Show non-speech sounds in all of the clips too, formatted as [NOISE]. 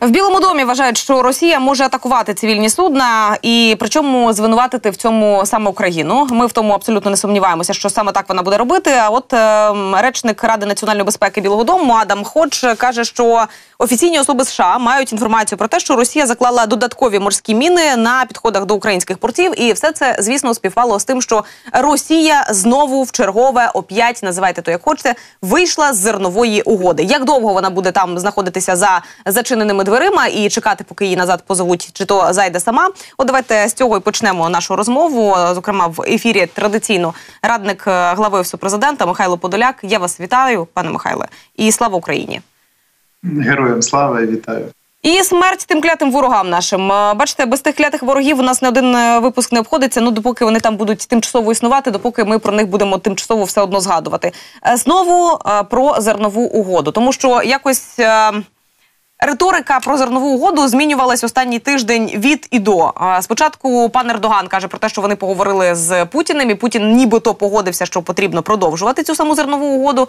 В Білому домі вважають, що Росія може атакувати цивільні судна, і причому звинуватити в цьому саме Україну. Ми в тому абсолютно не сумніваємося, що саме так вона буде робити. А от е, речник Ради національної безпеки Білого Дому Адам Ходж каже, що офіційні особи США мають інформацію про те, що Росія заклала додаткові морські міни на підходах до українських портів, і все це звісно співпало з тим, що Росія знову в чергове оп'ять називайте то, як хочете, вийшла з зернової угоди. Як довго вона буде там знаходитися за зачиненими дверима і чекати, поки її назад позовуть, чи то зайде сама? От давайте з цього і почнемо нашу розмову. Зокрема, в ефірі традиційно радник е, глави офісу президента Михайло Подоляк. Я вас вітаю, пане Михайле, і слава Україні. Героям слава і вітаю. І смерть тим клятим ворогам нашим. Е, Бачите, без тих клятих ворогів у нас не один е, випуск не обходиться. Ну допоки вони там будуть тимчасово існувати, допоки ми про них будемо тимчасово все одно згадувати. Знову про зернову угоду, тому що якось. Риторика про зернову угоду змінювалась останній тиждень від і до. Спочатку пан Ердоган каже про те, що вони поговорили з Путіним, і Путін нібито погодився, що потрібно продовжувати цю саму зернову угоду.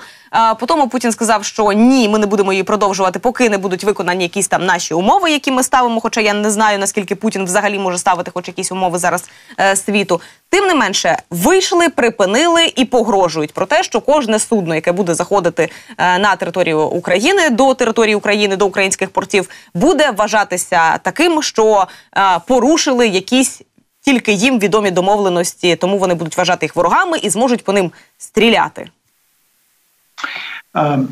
Потім Путін сказав, що ні, ми не будемо її продовжувати, поки не будуть виконані якісь там наші умови, які ми ставимо. Хоча я не знаю наскільки Путін взагалі може ставити хоч якісь умови зараз е, світу. Тим не менше, вийшли, припинили і погрожують про те, що кожне судно, яке буде заходити е, на територію України до території України, до українських портів, буде вважатися таким, що е, порушили якісь тільки їм відомі домовленості, тому вони будуть вважати їх ворогами і зможуть по ним стріляти.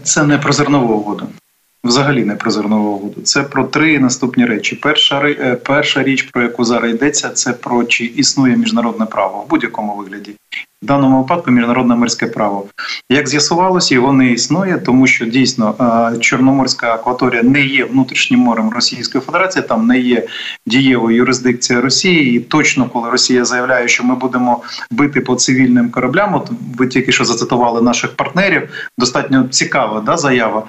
Це не про зернову угоду. Взагалі не про зернову угоду. Це про три наступні речі. Перша е, перша річ, про яку зараз йдеться, це про чи існує міжнародне право в будь-якому вигляді. В даному випадку міжнародне морське право. Як з'ясувалося, його не існує, тому що дійсно е, Чорноморська акваторія не є внутрішнім морем Російської Федерації, там не є дієвою юрисдикція Росії. І точно, коли Росія заявляє, що ми будемо бити по цивільним кораблям, от ви тільки що зацитували наших партнерів, достатньо цікава да, заява.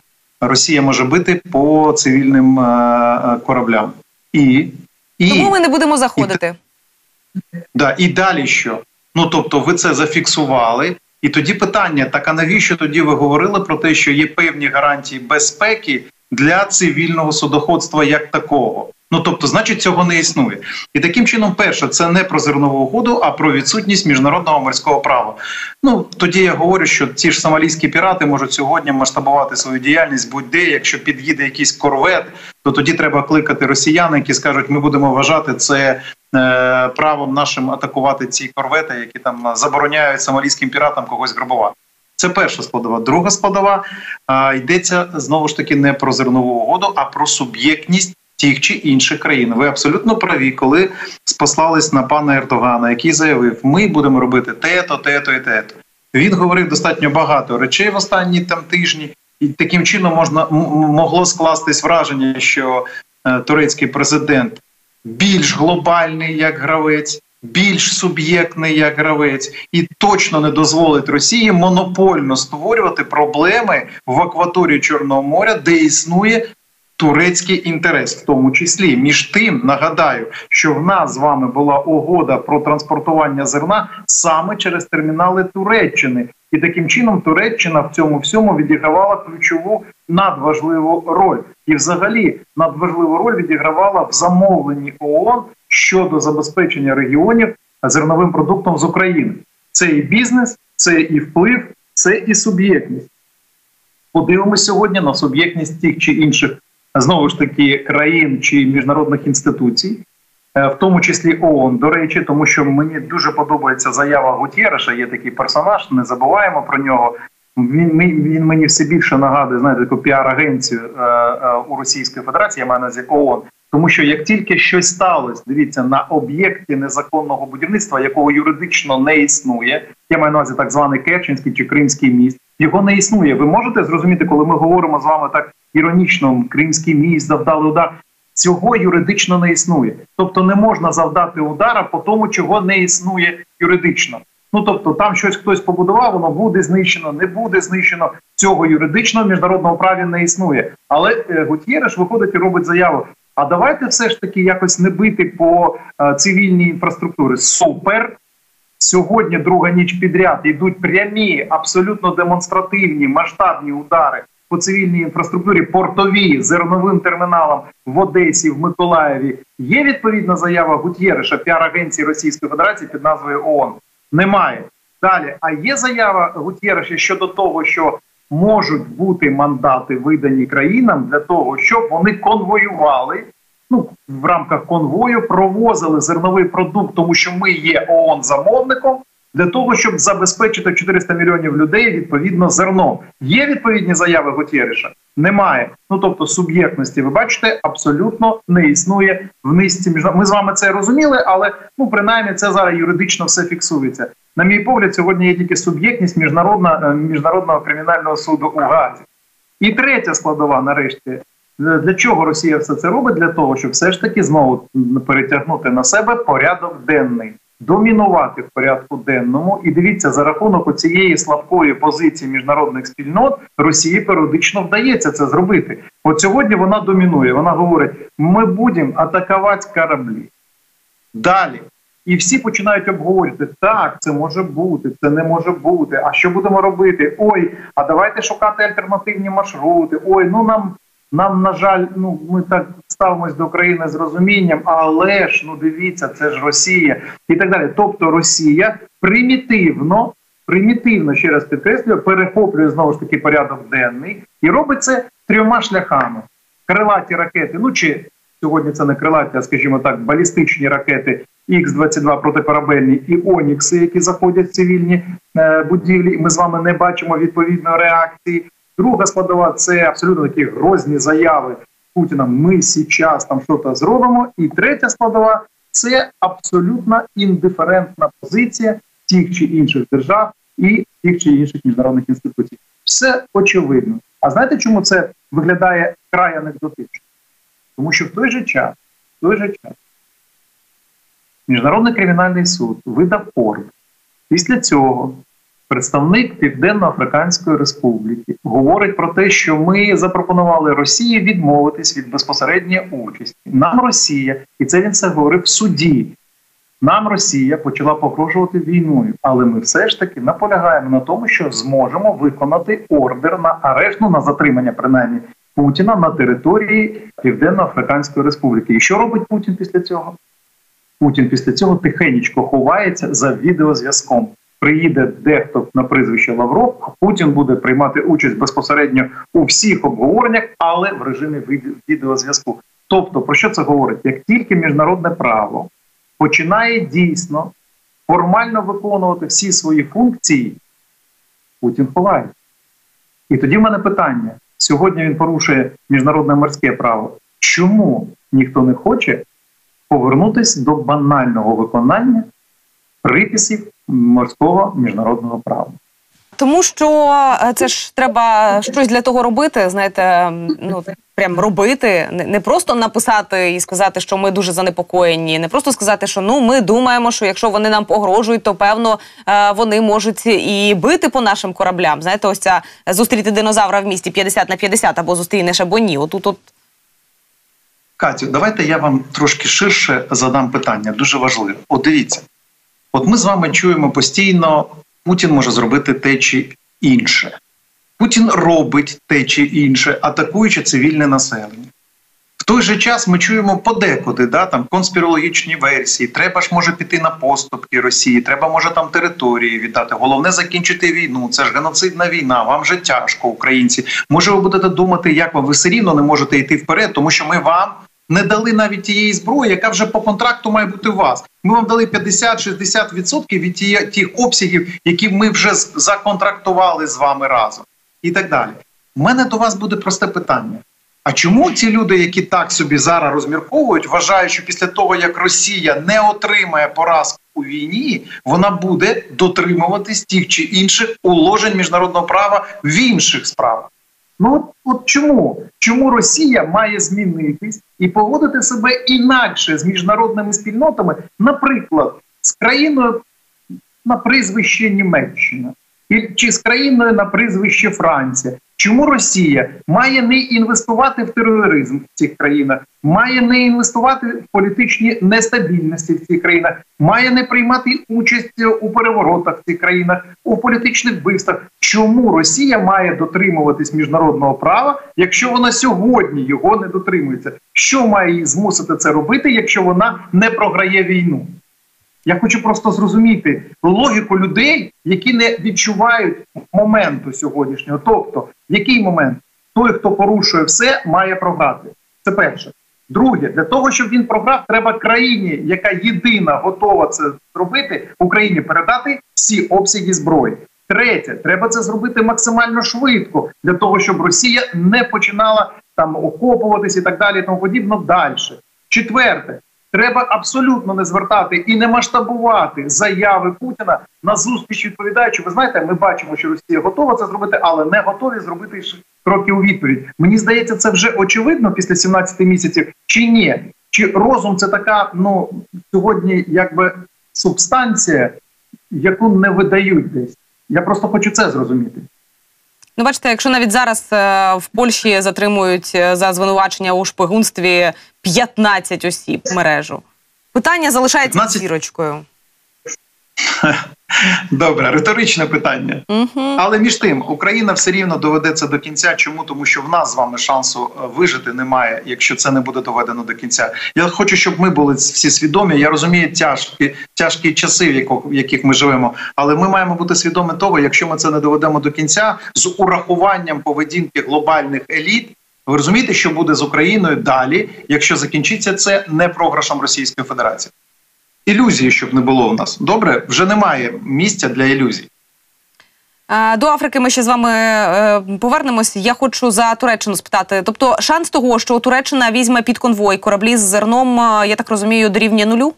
Росія може бити по цивільним е, е, кораблям. І, і, Тому ми не будемо заходити. да, і далі що? Ну тобто, ви це зафіксували. І тоді питання: так а навіщо тоді ви говорили про те, що є певні гарантії безпеки для цивільного судоходства як такого? Ну тобто, значить, цього не існує. І таким чином, перше, це не про зернову угоду, а про відсутність міжнародного морського права. Ну тоді я говорю, що ці ж сомалійські пірати можуть сьогодні масштабувати свою діяльність будь-де. Якщо під'їде якийсь корвет, то тоді треба кликати росіян, які скажуть, ми будемо вважати це е, правом нашим атакувати ці корвети, які там забороняють сомалійським піратам когось грабувати. Це перша складова. Друга складова а, йдеться знову ж таки не про зернову угоду, а про суб'єктність тих чи інших країн. Ви абсолютно праві, коли спослались на пана Ердогана, який заявив, ми будемо робити те-то, те-то і те-то. Він говорив достатньо багато речей в останні там тижні, і таким чином можна могло скластись враження, що е, турецький президент більш глобальний як гравець, більш суб'єктний як гравець, і точно не дозволить Росії монопольно створювати проблеми в акваторії Чорного моря, де існує. Турецький інтерес, в тому числі, між тим нагадаю, що в нас з вами була угода про транспортування зерна саме через термінали Туреччини, і таким чином Туреччина в цьому всьому відігравала ключову надважливу роль, і взагалі надважливу роль відігравала в замовленні ООН щодо забезпечення регіонів зерновим продуктом з України. Це і бізнес, це і вплив, це і суб'єктність. Подивимося сьогодні на суб'єктність тих чи інших знову ж таки країн чи міжнародних інституцій, е, в тому числі ООН, до речі, тому що мені дуже подобається заява Гутєреша. Є такий персонаж, не забуваємо про нього. Він він мені все більше нагадує знаєте, таку піар-агенцію е, е, у Російської Федерації, я маю на ООН. Тому що як тільки щось сталося, дивіться на об'єкті незаконного будівництва, якого юридично не існує, я маю на увазі так званий Керченський чи Кримський міст, його не існує. Ви можете зрозуміти, коли ми говоримо з вами так іронічно, Кримський міст завдали удар. Цього юридично не існує, тобто не можна завдати удара по тому, чого не існує юридично. Ну тобто, там щось хтось побудував, воно буде знищено, не буде знищено. Цього юридично в міжнародному праві не існує. Але е, Гутєреш виходить і робить заяву. А давайте все ж таки якось не бити по е, цивільній інфраструктурі. Супер, Сьогодні друга ніч підряд йдуть прямі, абсолютно демонстративні масштабні удари по цивільній інфраструктурі, портові зерновим терміналам в Одесі, в Миколаєві. Є відповідна заява Гутєреша, піар-агенції Російської Федерації під назвою ООН? Немає далі. А є заява Гутєреша щодо того, що можуть бути мандати видані країнам для того, щоб вони конвоювали. Ну, в рамках конвою провозили зерновий продукт, тому що ми є ООН замовником для того, щоб забезпечити 400 мільйонів людей відповідно зерно. Є відповідні заяви Гутєриша? Немає. Ну тобто суб'єктності, ви бачите, абсолютно не існує в низці між Ми з вами це розуміли, але ну принаймні це зараз юридично все фіксується. На мій погляд, сьогодні є тільки суб'єктність міжнародна е, міжнародного кримінального суду у Газі. І третя складова, нарешті, для чого Росія все це робить? Для того, щоб все ж таки знову перетягнути на себе порядок денний домінувати в порядку денному. І дивіться, за рахунок цієї слабкої позиції міжнародних спільнот Росії періодично вдається це зробити. От сьогодні вона домінує. Вона говорить: ми будемо атакувати кораблі. Далі. І всі починають обговорювати, так, це може бути, це не може бути. А що будемо робити? Ой, а давайте шукати альтернативні маршрути. Ой, ну нам нам, на жаль, ну ми так ставимось до України з розумінням, але ж ну дивіться, це ж Росія і так далі. Тобто Росія примітивно, примітивно ще раз підкреслюю, перехоплює знову ж таки порядок денний і робить це трьома шляхами: крилаті ракети. Ну чи сьогодні це не крилаті, а скажімо так, балістичні ракети Х-22 протикорабельні і Онікси, які заходять в цивільні е, будівлі. Ми з вами не бачимо відповідної реакції. Друга складова це абсолютно такі грозні заяви Путіна. Ми зараз там щось зробимо. І третя складова це абсолютно індиферентна позиція тих чи інших держав і тих чи інших міжнародних інституцій. Все очевидно. А знаєте, чому це виглядає край анекдотично? Тому що в той же час, в той же час, Міжнародний кримінальний суд видав ордер. Після цього Представник Південно-Африканської Республіки говорить про те, що ми запропонували Росії відмовитись від безпосередньої участі. Нам Росія, і це він все говорив в суді. Нам Росія почала погрожувати війною, але ми все ж таки наполягаємо на тому, що зможемо виконати ордер на арешт, ну, на затримання, принаймні Путіна на території Південно-Африканської Республіки. І що робить Путін після цього? Путін після цього тихенечко ховається за відеозв'язком приїде дехто на прізвище Лавров, Путін буде приймати участь безпосередньо у всіх обговореннях, але в режимі відеозв'язку. Тобто, про що це говорить? Як тільки міжнародне право починає дійсно формально виконувати всі свої функції, Путін ховає. І тоді в мене питання: сьогодні він порушує міжнародне морське право. Чому ніхто не хоче повернутися до банального виконання приписів морського міжнародного права. Тому що е, це ж треба щось для того робити. Знаєте, ну прям робити, не просто написати і сказати, що ми дуже занепокоєні, не просто сказати, що ну ми думаємо, що якщо вони нам погрожують, то певно е, вони можуть і бити по нашим кораблям. Знаєте, ось ця зустріти динозавра в місті 50 на 50 або зустрінеш або ні. Отут от. Катю, давайте я вам трошки ширше задам питання. Дуже важливе. От дивіться. От ми з вами чуємо постійно, Путін може зробити те чи інше. Путін робить те чи інше, атакуючи цивільне населення. В той же час ми чуємо подекуди да, там конспірологічні версії. Треба ж може піти на поступки Росії, треба може там території віддати. Головне закінчити війну. Це ж геноцидна війна. Вам же тяжко, українці. Може, ви будете думати, як вам ви все рівно не можете йти вперед, тому що ми вам не дали навіть тієї зброї, яка вже по контракту має бути у вас. Ми вам дали 50-60% від тієї тих обсягів, які ми вже законтрактували з вами разом, і так далі. У мене до вас буде просте питання. А чому ці люди, які так собі зараз розмірковують, вважають, що після того як Росія не отримає поразку у війні, вона буде дотримуватись тих чи інших уложень міжнародного права в інших справах? Ну от, от чому? Чому Росія має змінитись і поводити себе інакше з міжнародними спільнотами, наприклад, з країною на прізвище Німеччина, чи з країною на прізвище Франція? Чому Росія має не інвестувати в тероризм в цих країнах, має не інвестувати в політичні нестабільності в цих країнах, має не приймати участь у переворотах в цих країнах, у політичних вбивствах? Чому Росія має дотримуватись міжнародного права, якщо вона сьогодні його не дотримується? Що має її змусити це робити, якщо вона не програє війну? Я хочу просто зрозуміти логіку людей, які не відчувають моменту сьогоднішнього. Тобто, який момент той, хто порушує все, має програти. Це перше. Друге, для того, щоб він програв, треба країні, яка єдина готова це зробити, Україні передати всі обсяги зброї. Третє, треба це зробити максимально швидко для того, щоб Росія не починала там окопуватись і так далі. і Тому подібно далі. Четверте, Треба абсолютно не звертати і не масштабувати заяви Путіна на зустріч відповідаючи. Ви знаєте, ми бачимо, що Росія готова це зробити, але не готові зробити кроки у відповідь. Мені здається, це вже очевидно після 17 місяців. Чи ні? Чи розум це така ну сьогодні, якби субстанція, яку не видають десь? Я просто хочу це зрозуміти. Ну, бачите, якщо навіть зараз е, в Польщі затримують е, за звинувачення у шпигунстві 15 осіб мережу, питання залишається 15... зірочкою. [LAUGHS] Добре, риторичне питання. Угу. Але між тим Україна все рівно доведеться до кінця. Чому тому, що в нас з вами шансу е, вижити немає, якщо це не буде доведено до кінця? Я хочу, щоб ми були всі свідомі. Я розумію тяжкі тяжкі часи, в яких ми живемо, але ми маємо бути свідомі того, якщо ми це не доведемо до кінця, з урахуванням поведінки глобальних еліт. Ви розумієте, що буде з Україною далі, якщо закінчиться це не програшем Російської Федерації? Ілюзії, щоб не було в нас. Добре, вже немає місця для ілюзій. До Африки ми ще з вами е, повернемось. Я хочу за Туреччину спитати. Тобто, шанс того, що Туреччина візьме під конвой кораблі з зерном, е, я так розумію, дорівнює нулю.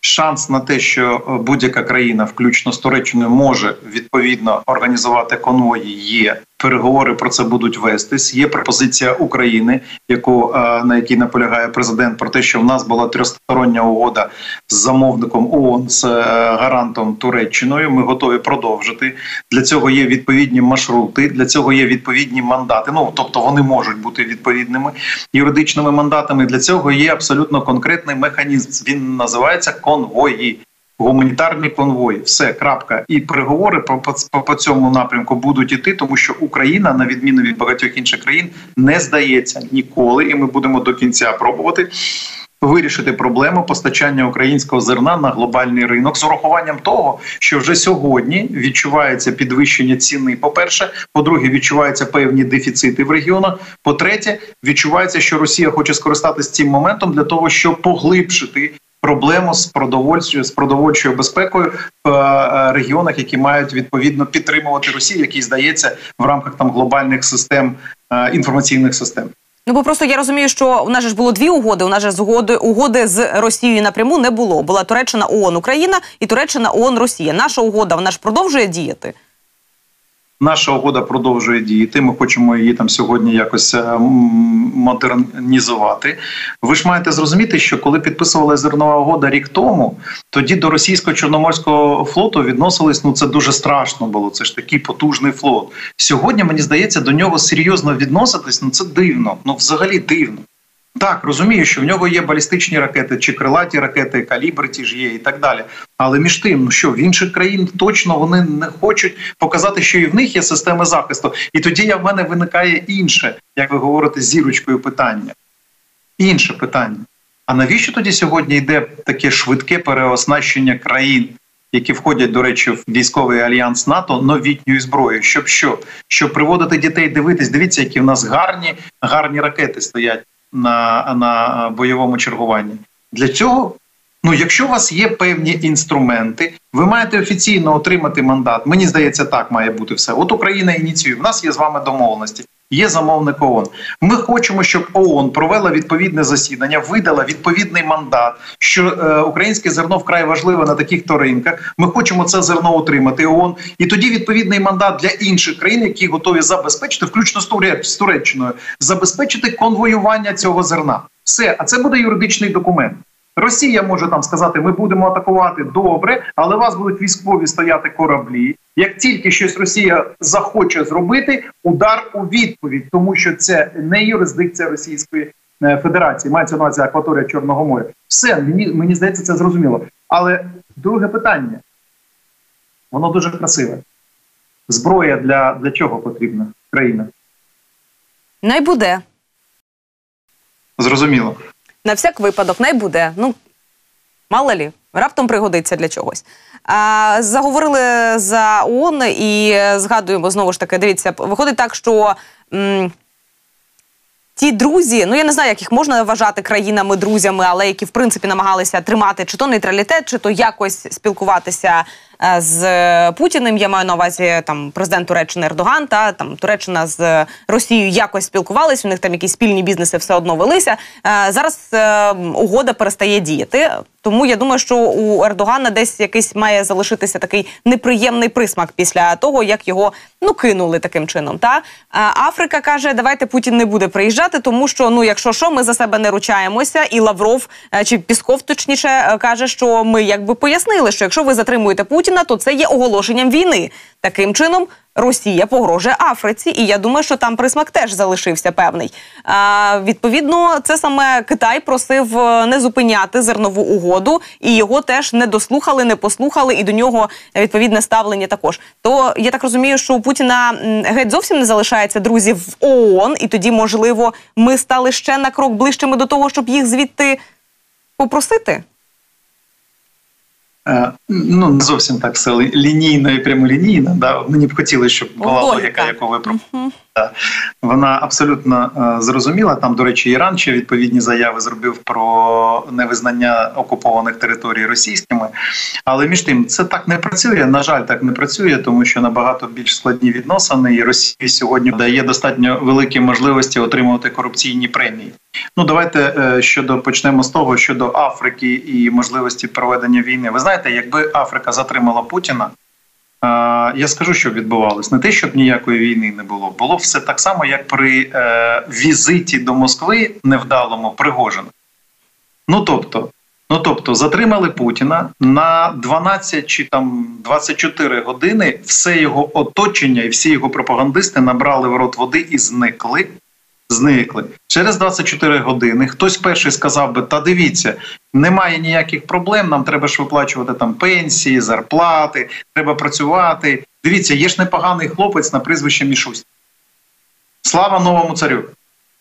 Шанс на те, що е, будь-яка країна, включно з Туреччиною, може відповідно організувати конвої, є Переговори про це будуть вестись. Є пропозиція України, яку е, на якій наполягає президент, про те, що в нас була тристороння угода з замовником ООН з е, гарантом Туреччиною. Ми готові продовжити. Для цього є відповідні маршрути, для цього є відповідні мандати. Ну тобто вони можуть бути відповідними юридичними мандатами. Для цього є абсолютно конкретний механізм. Він називається конвої гуманітарні конвої. Все крапка. І переговори по, по, по цьому напрямку будуть іти, тому що Україна, на відміну від багатьох інших країн, не здається ніколи, і ми будемо до кінця пробувати. Вирішити проблему постачання українського зерна на глобальний ринок з урахуванням того, що вже сьогодні відчувається підвищення ціни. По перше, по-друге, відчуваються певні дефіцити в регіонах. По третє, відчувається, що Росія хоче скористатися цим моментом для того, щоб поглибшити проблему з продовольчою з продовольчою безпекою в е, регіонах, які мають відповідно підтримувати Росію, який здається в рамках там глобальних систем е, інформаційних систем. Ну бо просто я розумію, що у нас ж було дві угоди. У нас же з угоди угоди з Росією напряму не було. Була Туреччина ООН Україна і Туреччина ООН Росія. Наша угода вона ж продовжує діяти. Наша угода продовжує діяти. Ми хочемо її там сьогодні якось е, модернізувати. Ви ж маєте зрозуміти, що коли підписувала зернова угода рік тому, тоді до російсько-чорноморського флоту відносились. Ну це дуже страшно було. Це ж такий потужний флот. Сьогодні мені здається, до нього серйозно відноситись. Ну це дивно. Ну взагалі дивно. Так, розумію, що в нього є балістичні ракети чи крилаті ракети, калібри ті ж є і так далі. Але між тим, ну що в інших країн точно вони не хочуть показати, що і в них є системи захисту. І тоді я в мене виникає інше, як ви говорите, зірочкою питання. Інше питання. А навіщо тоді сьогодні йде таке швидке переоснащення країн, які входять, до речі, в військовий альянс НАТО новітньою зброєю? Щоб що? Щоб приводити дітей дивитись, дивіться, які в нас гарні, гарні ракети стоять на, на бойовому чергуванні. Для цього, ну якщо у вас є певні інструменти, ви маєте офіційно отримати мандат. Мені здається, так має бути все. От Україна ініціює. У нас є з вами домовленості. Є замовник ООН. Ми хочемо, щоб ООН провела відповідне засідання, видала відповідний мандат, що е, українське зерно вкрай важливе на таких то ринках. Ми хочемо це зерно отримати. ООН. і тоді відповідний мандат для інших країн, які готові забезпечити, включно з Туреччиною, забезпечити конвоювання цього зерна. Все, а це буде юридичний документ. Росія може там сказати, ми будемо атакувати добре, але у вас будуть військові стояти кораблі. Як тільки щось Росія захоче зробити, удар у відповідь, тому що це не юрисдикція Російської е, Федерації, мається на увазі акваторія Чорного моря. Все мені мені здається, це зрозуміло. Але друге питання воно дуже красиве. Зброя для, для чого потрібна країна? Най буде. Зрозуміло. На всяк випадок, най буде. Ну, мало лі, раптом пригодиться для чогось. А, заговорили за ООН і згадуємо знову ж таки, дивіться, виходить так, що. М- Ті друзі, ну я не знаю, як їх можна вважати країнами, друзями, але які в принципі намагалися тримати чи то нейтралітет, чи то якось спілкуватися з Путіним. Я маю на увазі там президент Туреччини Ердоган та там Туреччина з Росією якось спілкувалися. У них там якісь спільні бізнеси все одно велися. Е, зараз е, угода перестає діяти. Тому я думаю, що у Ердогана десь якийсь має залишитися такий неприємний присмак після того, як його ну кинули таким чином. Та Африка каже, давайте Путін не буде приїжджати, тому що ну, якщо що, ми за себе не ручаємося, і Лавров чи Пісков точніше каже, що ми якби пояснили, що якщо ви затримуєте Путіна, то це є оголошенням війни. Таким чином Росія погрожує Африці, і я думаю, що там присмак теж залишився певний. А, Відповідно, це саме Китай просив е, не зупиняти зернову угоду, і його теж не дослухали, не послухали, і до нього відповідне ставлення також. То я так розумію, що у Путіна геть зовсім не залишається друзів в ООН, і тоді, можливо, ми стали ще на крок ближчими до того, щоб їх звідти попросити. Е, ну, не зовсім так все лінійно і прямолінійно. Да? Мені б хотілося, щоб була логіка, логіка яку ви пропонуєте. Вона абсолютно е, зрозуміла. Там, до речі, Іран ще відповідні заяви зробив про невизнання окупованих територій російськими. Але між тим це так не працює. На жаль, так не працює, тому що набагато більш складні відносини, і Росія сьогодні дає достатньо великі можливості отримувати корупційні премії. Ну давайте е, щодо почнемо з того щодо Африки і можливості проведення війни. Ви знаєте, якби Африка затримала Путіна. Я скажу, що відбувалось не те, щоб ніякої війни не було. Було все так само, як при е, візиті до Москви невдалому Пригожина. Ну тобто, ну тобто, затримали Путіна на 12 чи там 24 години. Все його оточення і всі його пропагандисти набрали в рот води і зникли зникли. Через 24 години хтось перший сказав би: та дивіться, немає ніяких проблем. Нам треба ж виплачувати там пенсії, зарплати, треба працювати. Дивіться, є ж непоганий хлопець на прізвище Мішусь. Слава новому царю!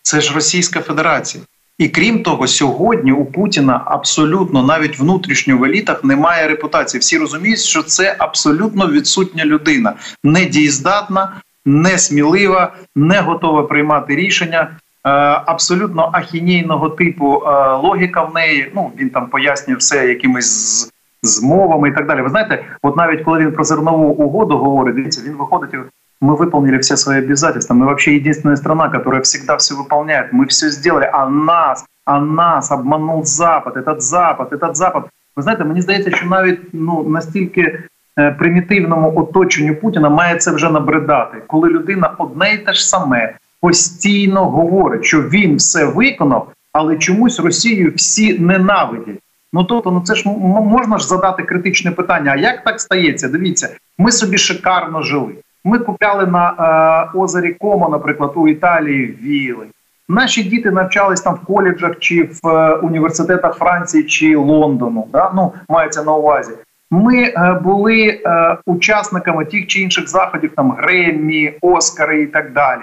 Це ж Російська Федерація. І крім того, сьогодні у Путіна абсолютно навіть внутрішньо в елітах немає репутації. Всі розуміють, що це абсолютно відсутня людина, недієздатна, несмілива, не готова приймати рішення. Е, абсолютно ахінійного типу е, логіка в неї. Ну він там пояснює все якимись з, з мовами і так далі. Ви знаєте, от навіть коли він про зернову угоду говорить, дивіться, він виходить. Мы выполнили все свои обязательства. Мы вообще единственная страна, которая всегда все выполняет. Мы все сделали, а нас, а нас обманул Запад, этот Запад, этот Запад. Ви знаєте, мені здається, що навіть ну настільки Е, примітивному оточенню Путіна має це вже набридати, коли людина одне й те ж саме постійно говорить, що він все виконав, але чомусь Росію всі ненавидять. Ну тобто, ну це ж можна ж задати критичне питання. А як так стається? Дивіться, ми собі шикарно жили. Ми купляли на е, озері Комо, наприклад, у Італії віли. Наші діти навчались там в коледжах чи в е, університетах Франції чи Лондону. Да? Ну мається на увазі. Ми е, були е, учасниками тих чи інших заходів, там Греммі, Оскари і так далі.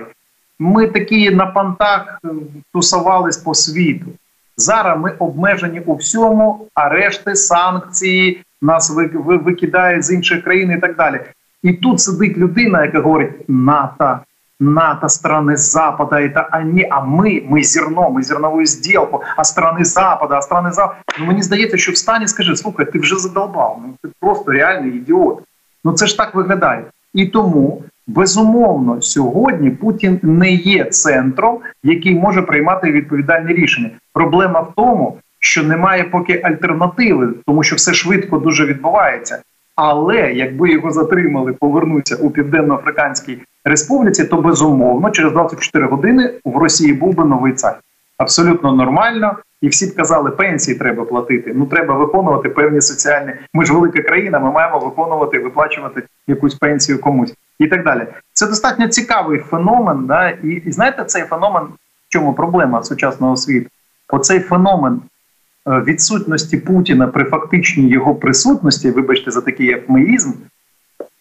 Ми такі на пантах е, тусувались по світу. Зараз ми обмежені у всьому, арешти, санкції, нас викидають з інших країн і так далі. І тут сидить людина, яка говорить: НАТО, НАТО, страны Запада, это они, а ми, ми зерно, ми зернову зділку, а страни Запада, а страни Запада. Ну мені здається, що встань і скажи, слухай, ти вже задолбав, ну ти просто реальний ідіот. Ну це ж так виглядає. І тому безумовно сьогодні Путін не є центром, який може приймати відповідальні рішення. Проблема в тому, що немає поки альтернативи, тому що все швидко дуже відбувається. Але якби його затримали, повернуться у південно-африканській республіці, то безумовно через 24 години в Росії був би новий цар. абсолютно нормально. І всі б казали, пенсії треба платити. Ну треба виконувати певні соціальні. Ми ж велика країна, ми маємо виконувати, виплачувати якусь пенсію комусь і так далі. Це достатньо цікавий феномен. Да? І, і знаєте, цей феномен в чому проблема сучасного світу? Оцей феномен е, відсутності Путіна при фактичній його присутності, вибачте, за такий ефмеїзм,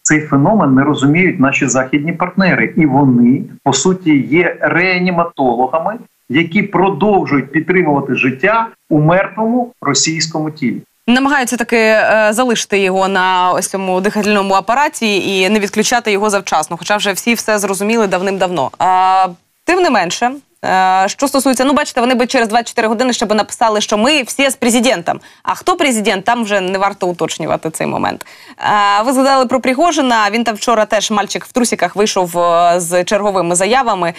цей феномен не розуміють наші західні партнери, і вони по суті є реаніматологами, які продовжують підтримувати життя у мертвому російському тілі. Намагаються таки е, залишити його на ось цьому дихательному апараті і не відключати його завчасно. Хоча вже всі все зрозуміли давним-давно. А тим не менше, що стосується, ну бачите, вони би через 24 години ще би написали, що ми всі з президентом. А хто президент, там вже не варто уточнювати цей момент. Е, ви згадали про Пригожина. Він там вчора теж мальчик в трусіках вийшов е, з черговими заявами.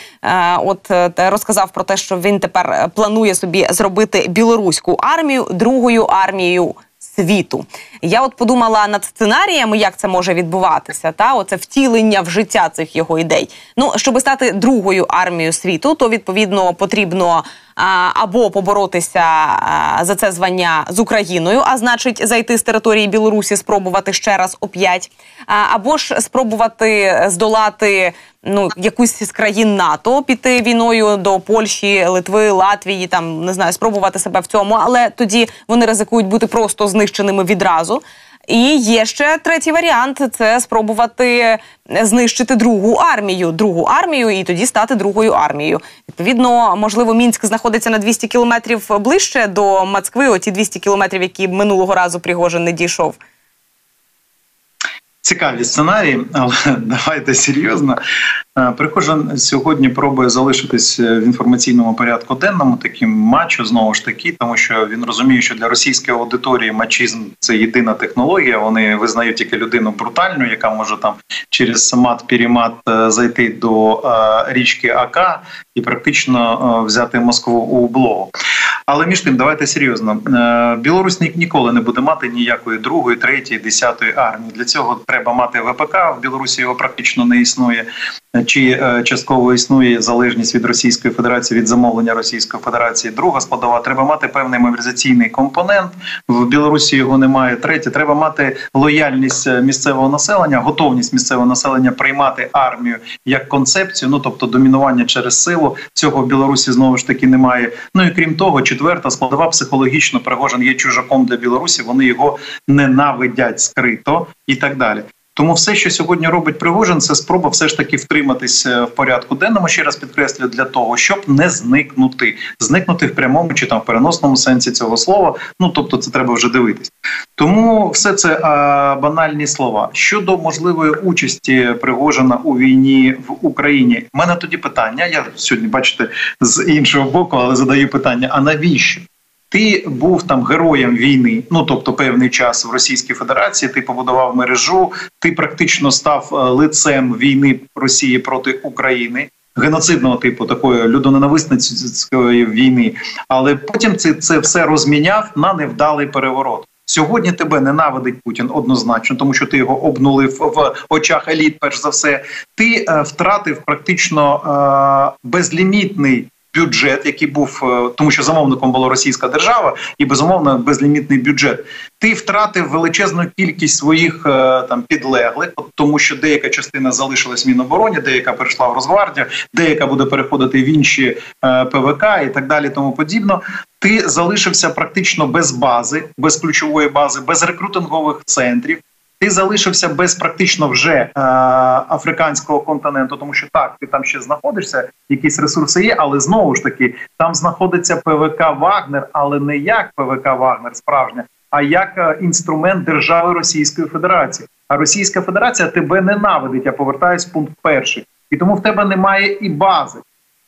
От розказав про те, що він тепер планує собі зробити білоруську армію другою армією світу. Я от подумала над сценаріями, як це може відбуватися, та оце втілення в життя цих його ідей. Ну щоб стати другою армією світу, то відповідно потрібно або поборотися за це звання з Україною, а значить зайти з території Білорусі, спробувати ще раз оп'ять, або ж спробувати здолати ну якусь з країн НАТО, піти війною до Польщі, Литви, Латвії, там не знаю, спробувати себе в цьому, але тоді вони ризикують бути просто знищеними відразу. І є ще третій варіант це спробувати знищити другу армію, другу армію, і тоді стати другою армією. Відповідно, можливо, мінськ знаходиться на 200 кілометрів ближче до Москви, оті 200 кілометрів, які минулого разу Пригожин не дійшов. Цікаві сценарії, але [LAUGHS] давайте серйозно. Е, Прихожан сьогодні пробує залишитись е, в інформаційному порядку денному, таким мачо знову ж таки, тому що він розуміє, що для російської аудиторії мачізм це єдина технологія. Вони визнають тільки людину брутальну, яка може там через мат пірімат е, зайти до річки АК і практично взяти Москву у облогу. Але між тим, давайте серйозно. Білорусь ніколи не буде мати ніякої другої, третьої, десятої армії. Для цього треба мати ВПК. В Білорусі його практично не існує чи е, частково існує залежність від Російської Федерації від замовлення Російської Федерації. Друга складова треба мати певний мобілізаційний компонент. В Білорусі його немає. Третє треба мати лояльність е, місцевого населення, готовність місцевого населення приймати армію як концепцію. Ну тобто домінування через силу цього в Білорусі знову ж таки немає. Ну і крім того, четверта складова психологічно Пригожин є чужаком для Білорусі. Вони його ненавидять скрито і так далі. Тому все, що сьогодні робить Пригожин, це спроба все ж таки втриматися е, в порядку денному. Ще раз підкреслю для того, щоб не зникнути, зникнути в прямому чи там в переносному сенсі цього слова. Ну тобто, це треба вже дивитись. Тому все це а, банальні слова щодо можливої участі Пригожина у війні в Україні. У Мене тоді питання. Я сьогодні бачите з іншого боку, але задаю питання: а навіщо? Ти був там героєм війни, ну тобто певний час в Російській Федерації. Ти побудував мережу, ти практично став е, лицем війни Росії проти України. Геноцидного типу такої людоненависницької війни, але потім це це все розміняв на невдалий переворот. Сьогодні тебе ненавидить Путін однозначно, тому що ти його обнулив в очах еліт. Перш за все, ти е, втратив практично е, безлімітний бюджет, який був, е, тому що замовником була російська держава, і безумовно безлімітний бюджет. Ти втратив величезну кількість своїх е, там підлеглих, тому що деяка частина залишилась в Мінобороні, деяка перейшла в Росгвардію, деяка буде переходити в інші е, ПВК і так далі. Тому подібно. Ти залишився практично без бази, без ключової бази, без рекрутингових центрів ти залишився без практично вже е, африканського континенту, тому що так, ти там ще знаходишся, якісь ресурси є, але знову ж таки там знаходиться ПВК Вагнер, але не як ПВК Вагнер справжня, а як е, інструмент держави Російської Федерації. А Російська Федерація тебе ненавидить. Я повертаюсь в пункт перший, і тому в тебе немає і бази.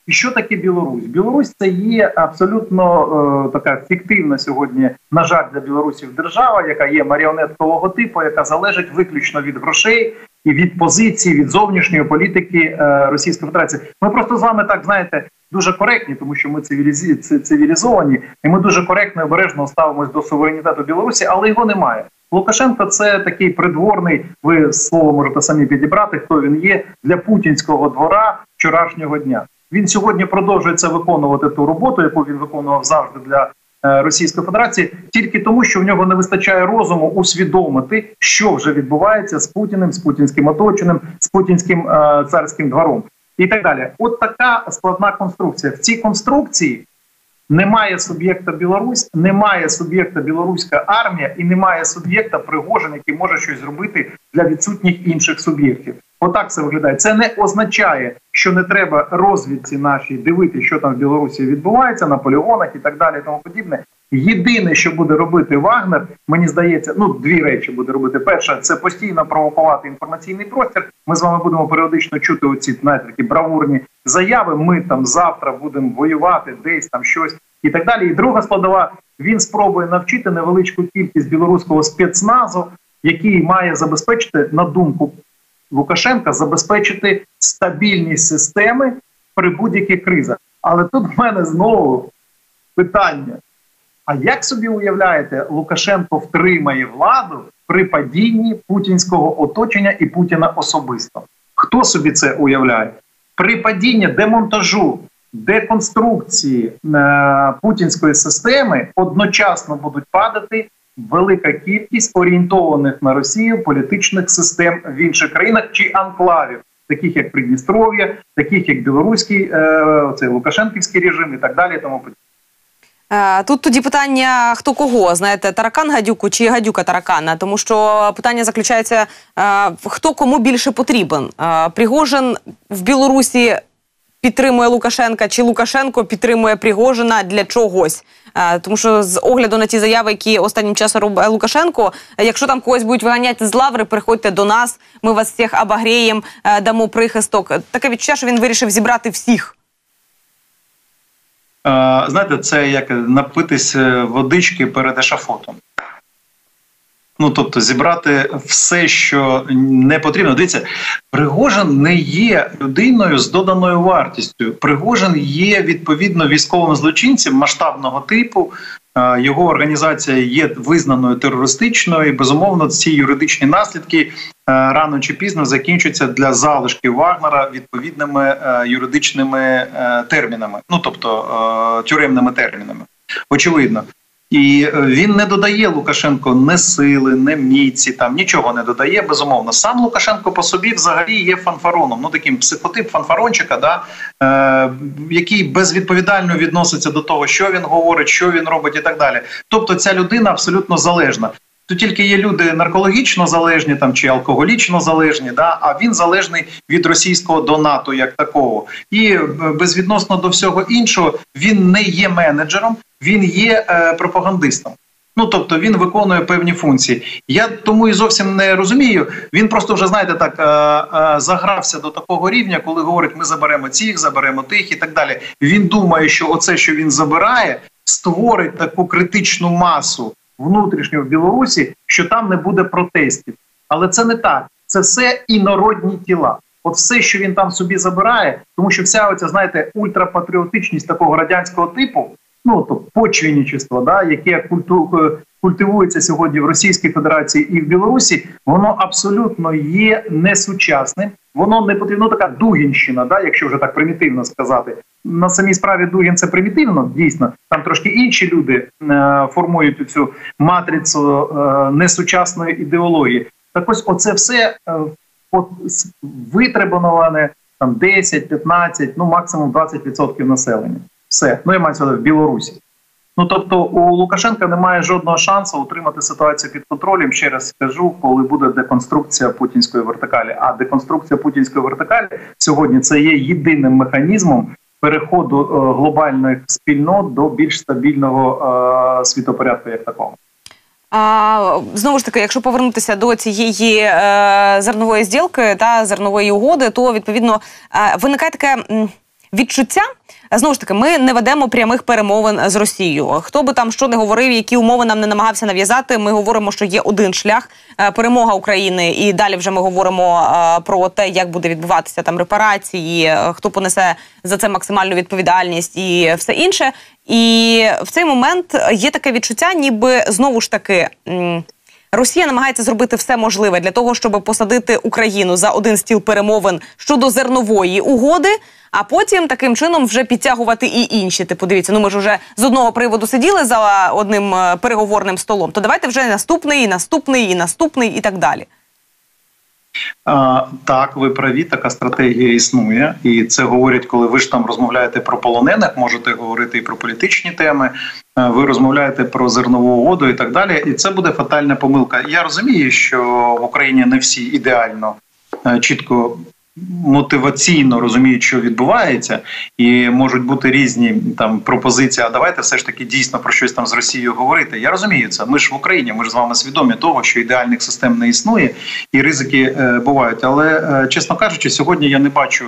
І що таке Білорусь? Білорусь це є абсолютно е, така фіктивна сьогодні, на жаль, для білорусів держава, яка є маріонеткового типу, яка залежить виключно від грошей і від позиції, від зовнішньої політики е, Російської Федерації. Ми просто з вами так знаєте дуже коректні, тому що ми цивілізі... цивілізовані, і ми дуже коректно і обережно ставимось до суверенітету Білорусі, але його немає. Лукашенко це такий придворний. Ви слово можете самі підібрати, хто він є для путінського двора вчорашнього дня. Він сьогодні продовжує це виконувати ту роботу, яку він виконував завжди для е, Російської Федерації, тільки тому, що в нього не вистачає розуму усвідомити, що вже відбувається з Путіним, з путінським оточеним, з путінським е, царським двором і так далі. От така складна конструкція. В цій конструкції немає суб'єкта Білорусь, немає суб'єкта білоруська армія і немає суб'єкта Пригожин, який може щось зробити для відсутніх інших суб'єктів. Отак це виглядає. Це не означає, що не треба розвідці нашій дивитися, що там в Білорусі відбувається на полігонах і так далі. і Тому подібне. Єдине, що буде робити Вагнер, мені здається, ну дві речі буде робити. Перша це постійно провокувати інформаційний простір. Ми з вами будемо періодично чути оці знаєте, такі бравурні заяви. Ми там завтра будемо воювати, десь там щось і так далі. І друга складова він спробує навчити невеличку кількість білоруського спецназу, який має забезпечити на думку Лукашенка, забезпечити стабільність системи при будь-яких кризах. Але тут в мене знову питання. А як собі уявляєте, Лукашенко втримає владу при падінні путінського оточення і Путіна особисто? Хто собі це уявляє? При падінні демонтажу, деконструкції е, путінської системи одночасно будуть падати велика кількість орієнтованих на Росію політичних систем в інших країнах чи анклавів, таких як Придністров'я, таких як Білоруський, е, цей Лукашенківський режим і так далі. Тому. Е, Тут тоді питання хто кого, знаєте, таракан гадюку чи гадюка таракана, тому що питання заключається, е, хто кому більше потрібен. Пригожин в Білорусі підтримує Лукашенка, чи Лукашенко підтримує Пригожина для чогось. Е, Тому що з огляду на ті заяви, які останнім часом робить Лукашенко, е, якщо там когось будуть виганяти з лаври, приходьте до нас, ми вас всіх обогріємо, е, дамо прихисток. Таке відчуття, що він вирішив зібрати всіх. Знаєте, це як напитись водички перед ешафотом. Ну, тобто, зібрати все, що не потрібно. Дивіться, Пригожин не є людиною з доданою вартістю. Пригожин є відповідно військовим злочинцем масштабного типу. Його організація є визнаною терористичною. і, Безумовно, ці юридичні наслідки е, рано чи пізно закінчаться для залишків Вагнера відповідними е, юридичними е, термінами, ну тобто тюремними термінами. Очевидно. І е, він не додає Лукашенко не сили, не міці, там нічого не додає. Безумовно, сам Лукашенко по собі взагалі є фанфароном. Ну таким психотип фанфарончика, да е, який безвідповідально відноситься до того, що він говорить, що він робить, і так далі. Тобто, ця людина абсолютно залежна. Тут тільки є люди наркологічно залежні там чи алкоголічно залежні, да а він залежний від російського донату як такого, і е, безвідносно до всього іншого він не є менеджером, він є е, пропагандистом. Ну тобто він виконує певні функції. Я тому і зовсім не розумію. Він просто вже знаєте так е, е, загрався до такого рівня, коли говорить, ми заберемо цих, заберемо тих і так далі. Він думає, що оце, що він забирає, створить таку критичну масу внутрішню в Білорусі, що там не буде протестів. Але це не так. Це все інородні тіла. От все, що він там собі забирає, тому що вся оця, знаєте, ультрапатріотичність такого радянського типу, ну тобто почвінничество, да, яке культу, е, культивується сьогодні в Російській Федерації і в Білорусі, воно абсолютно є несучасним. Воно не потрібно така дугінщина, да, якщо вже так примітивно сказати. На самій справі Дугін це примітивно, дійсно. Там трошки інші люди е, формують цю матрицю е, несучасної ідеології. Так ось оце все е, от, с- там 10, 15, ну максимум 20% населення. Все, ну я маю на в Білорусі. Ну тобто у Лукашенка немає жодного шансу утримати ситуацію під контролем. Ще раз скажу, коли буде деконструкція путінської вертикалі. А деконструкція путінської вертикалі сьогодні це є єдиним механізмом переходу е, глобальних спільнот до більш стабільного е, світопорядку, як такого. А, знову ж таки, якщо повернутися до цієї е, зернової зділки та зернової угоди, то відповідно е, виникає таке відчуття. Знову ж таки, ми не ведемо прямих перемовин з Росією. Хто би там що не говорив, які умови нам не намагався нав'язати. Ми говоримо, що є один шлях е, перемога України, і далі вже ми говоримо е, про те, як буде відбуватися там репарації, е, хто понесе за це максимальну відповідальність і все інше. І в цей момент є таке відчуття, ніби знову ж таки. Росія намагається зробити все можливе для того, щоб посадити Україну за один стіл перемовин щодо зернової угоди. А потім таким чином вже підтягувати і інші. Типу, дивіться, ну ми ж вже з одного приводу сиділи за одним е, переговорним столом. То давайте вже наступний, і наступний, і наступний, і так далі. Так, ви праві, така стратегія існує, і це говорять, коли ви ж там розмовляєте про полонених, можете говорити і про політичні теми. Ви розмовляєте про зернову угоду і так далі. І це буде фатальна помилка. Я розумію, що в Україні не всі ідеально чітко мотиваційно розуміють, що відбувається, і можуть бути різні там пропозиції. А давайте все ж таки дійсно про щось там з Росією говорити. Я розумію це. Ми ж в Україні. Ми ж з вами свідомі того, що ідеальних систем не існує, і ризики е, бувають. Але е, чесно кажучи, сьогодні я не бачу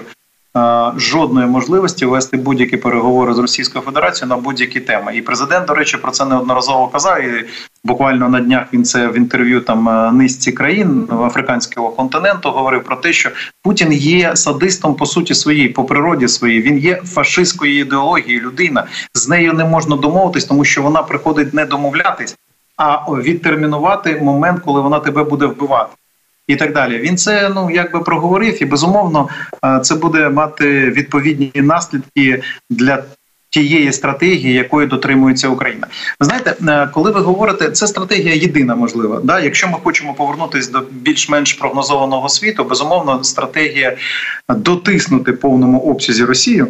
жодної можливості вести будь-які переговори з Російською Федерацією на будь-які теми. І президент, до речі, про це неодноразово казав. І Буквально на днях він це в інтерв'ю там е, низці країн африканського континенту говорив про те, що Путін є садистом по суті своїй, по природі своїй. Він є фашистською ідеологією. Людина з нею не можна домовитись, тому що вона приходить не домовлятись, а відтермінувати момент, коли вона тебе буде вбивати і так далі. Він це ну якби проговорив, і безумовно е, це буде мати відповідні наслідки для. Тієї стратегії, якої дотримується Україна, ви знаєте, е, коли ви говорите, це стратегія єдина можлива. Да, якщо ми хочемо повернутися до більш-менш прогнозованого світу, безумовно, стратегія дотиснути повному обсязі Росію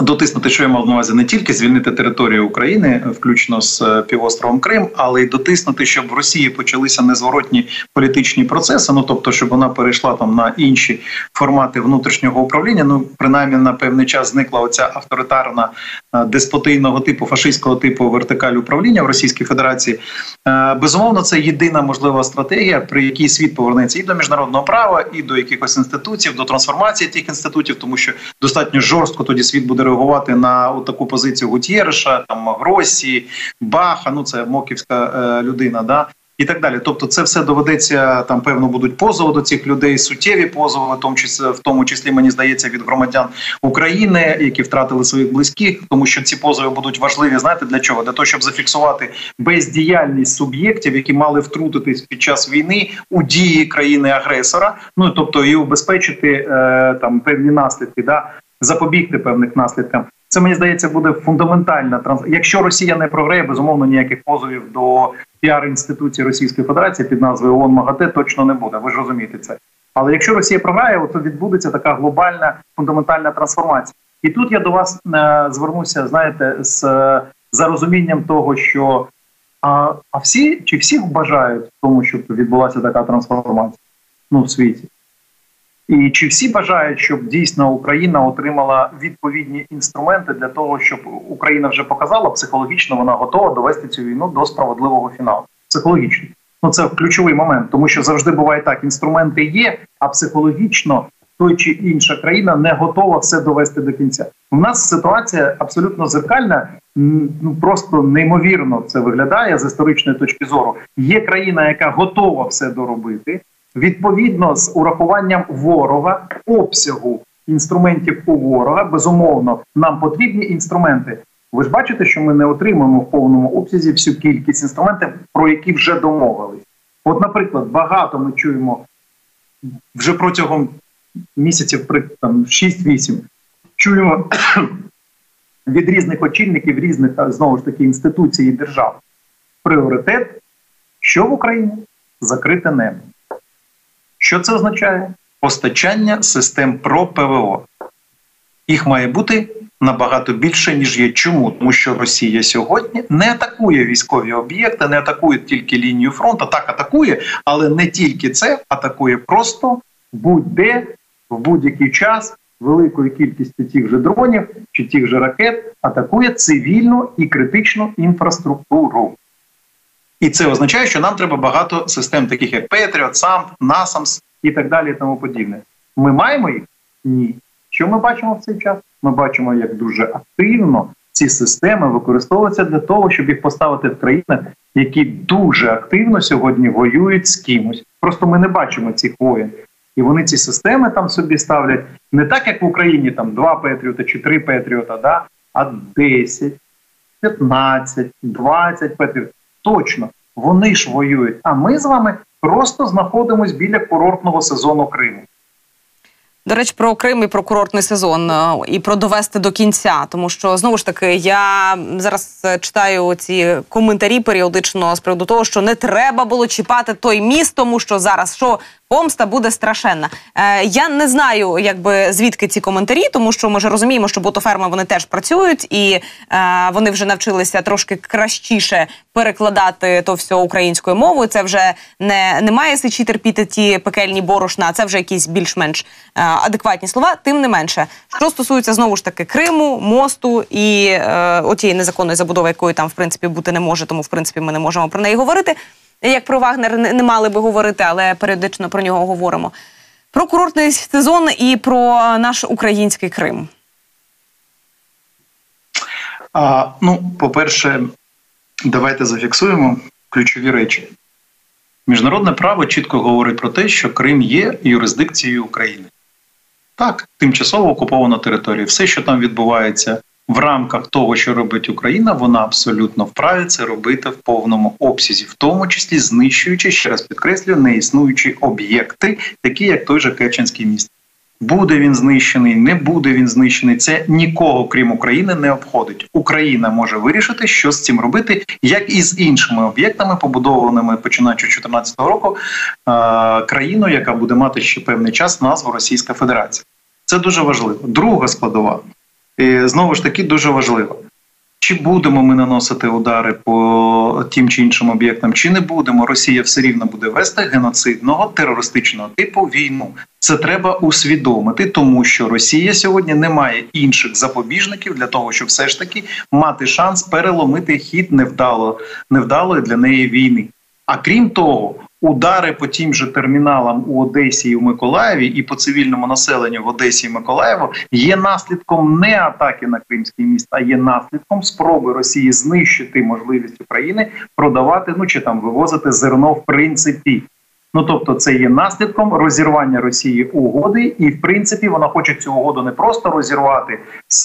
дотиснути, що я мав на увазі, не тільки звільнити територію України, включно з е, півостровом Крим, але й дотиснути, щоб в Росії почалися незворотні політичні процеси. Ну тобто, щоб вона перейшла там на інші формати внутрішнього управління. Ну принаймні на певний час зникла оця авторитарна е, деспотийного типу, фашистського типу вертикаль управління в Російській Федерації. Е, безумовно, це єдина можлива стратегія, при якій світ повернеться і до міжнародного права, і до якихось інституцій, до трансформації тих інститутів, тому що достатньо жорстко тоді світ буде реагувати на таку позицію Гутєреша, там Гросі, Баха. Ну це моківська е, людина. Да. І так далі, тобто, це все доведеться там. Певно, будуть позови до цих людей, суттєві позови, в тому числі в тому числі мені здається від громадян України, які втратили своїх близьких, тому що ці позови будуть важливі. Знаєте для чого? Для того, щоб зафіксувати бездіяльність суб'єктів, які мали втрутитись під час війни у дії країни-агресора. Ну тобто і убезпечити е, там певні наслідки, да запобігти певних наслідкам. Це мені здається буде фундаментальна транс. Якщо Росія не програє, безумовно ніяких позовів до піар інституції Російської Федерації під назвою ООН МАГАТЕ точно не буде. Ви ж розумієте це. Але якщо Росія програє, то відбудеться така глобальна фундаментальна трансформація. І тут я до вас е, звернуся, знаєте, з за розумінням того, що а а всі чи всі бажають тому, щоб відбулася така трансформація ну в світі. І чи всі бажають, щоб дійсно Україна отримала відповідні інструменти для того, щоб Україна вже показала психологічно, вона готова довести цю війну до справедливого фіналу? Психологічно, ну це ключовий момент, тому що завжди буває так: інструменти є, а психологічно той чи інша країна не готова все довести до кінця. У нас ситуація абсолютно зеркальна, ну просто неймовірно це виглядає з історичної точки зору. Є країна, яка готова все доробити відповідно з урахуванням ворога, обсягу інструментів у ворога. Безумовно, нам потрібні інструменти. Ви ж бачите, що ми не отримуємо в повному обсязі всю кількість інструментів, про які вже домовились. От, наприклад, багато ми чуємо вже протягом місяців, там 6-8, чуємо [COUGHS] від різних очільників різних знову ж таки інституцій і держав пріоритет, що в Україні закрите небо. Що це означає? Постачання систем про ПВО. Їх має бути набагато більше, ніж є. Чому? Тому що Росія сьогодні не атакує військові об'єкти, не атакує тільки лінію фронту, так атакує, але не тільки це, атакує просто будь-де в будь-який час великою кількістю тих же дронів чи тих же ракет атакує цивільну і критичну інфраструктуру. І це означає, що нам треба багато систем, таких як Patriot, SAMP, NASAMS і так далі. і Тому подібне. Ми маємо їх? Ні. Що ми бачимо в цей час? Ми бачимо, як дуже активно ці системи використовуються для того, щоб їх поставити в країнах, які дуже активно сьогодні воюють з кимось. Просто ми не бачимо цих воїн. І вони ці системи там собі ставлять не так, як в Україні, там два Петріота чи три Петріота, да? а 10, 15, 20 Петріот точно. Вони ж воюють. А ми з вами просто знаходимось біля курортного сезону Криму. До речі, про Крим і про курортний сезон е, і про довести до кінця, тому що знову ж таки я зараз е, читаю ці коментарі періодично з приводу того, що не треба було чіпати той міст, тому що зараз що помста буде страшенна. Е, Я не знаю, якби звідки ці коментарі, тому що ми ж розуміємо, що ботоферми вони теж працюють, і е, вони вже навчилися трошки кращіше перекладати то все українською мовою. Це вже не немає сичі терпіти ті пекельні борошна, це вже якісь більш-менш е, адекватні слова. Тим не менше, що стосується знову ж таки Криму, мосту і е, отієї незаконної забудови, якої там в принципі бути не може, тому в принципі ми не можемо про неї говорити. Як про Вагнер не, мали би говорити, але періодично про нього говоримо. Про курортний сезон і про наш український Крим. А, Ну, по-перше, давайте зафіксуємо ключові речі. Міжнародне право чітко говорить про те, що Крим є юрисдикцією України. Так, тимчасово окупована територія. Все, що там відбувається в рамках того, що робить Україна, вона абсолютно вправі це робити в повному обсязі, в тому числі знищуючи ще раз підкреслю неіснуючі об'єкти, такі як той же Керченський міст. Буде він знищений, не буде він знищений. Це нікого, крім України, не обходить. Україна може вирішити, що з цим робити, як і з іншими об'єктами, побудованими починаючи з 2014 року, країною, яка буде мати ще певний час назву Російська Федерація. Це дуже важливо. Друга складова і знову ж таки дуже важливо. Чи будемо ми наносити удари по тим чи іншим об'єктам, чи не будемо, Росія все рівно буде вести геноцидного терористичного типу війну. Це треба усвідомити, тому що Росія сьогодні не має інших запобіжників для того, щоб все ж таки мати шанс переломити хід невдало невдалої для неї війни. А крім того, удари по тим же терміналам у Одесі і в Миколаєві і по цивільному населенню в Одесі і Миколаєву є наслідком не атаки на Кримський міст, а є наслідком спроби Росії знищити можливість України продавати ну чи там вивозити зерно в принципі. Ну тобто, це є наслідком розірвання Росії угоди, і в принципі вона хоче цю угоду не просто розірвати з,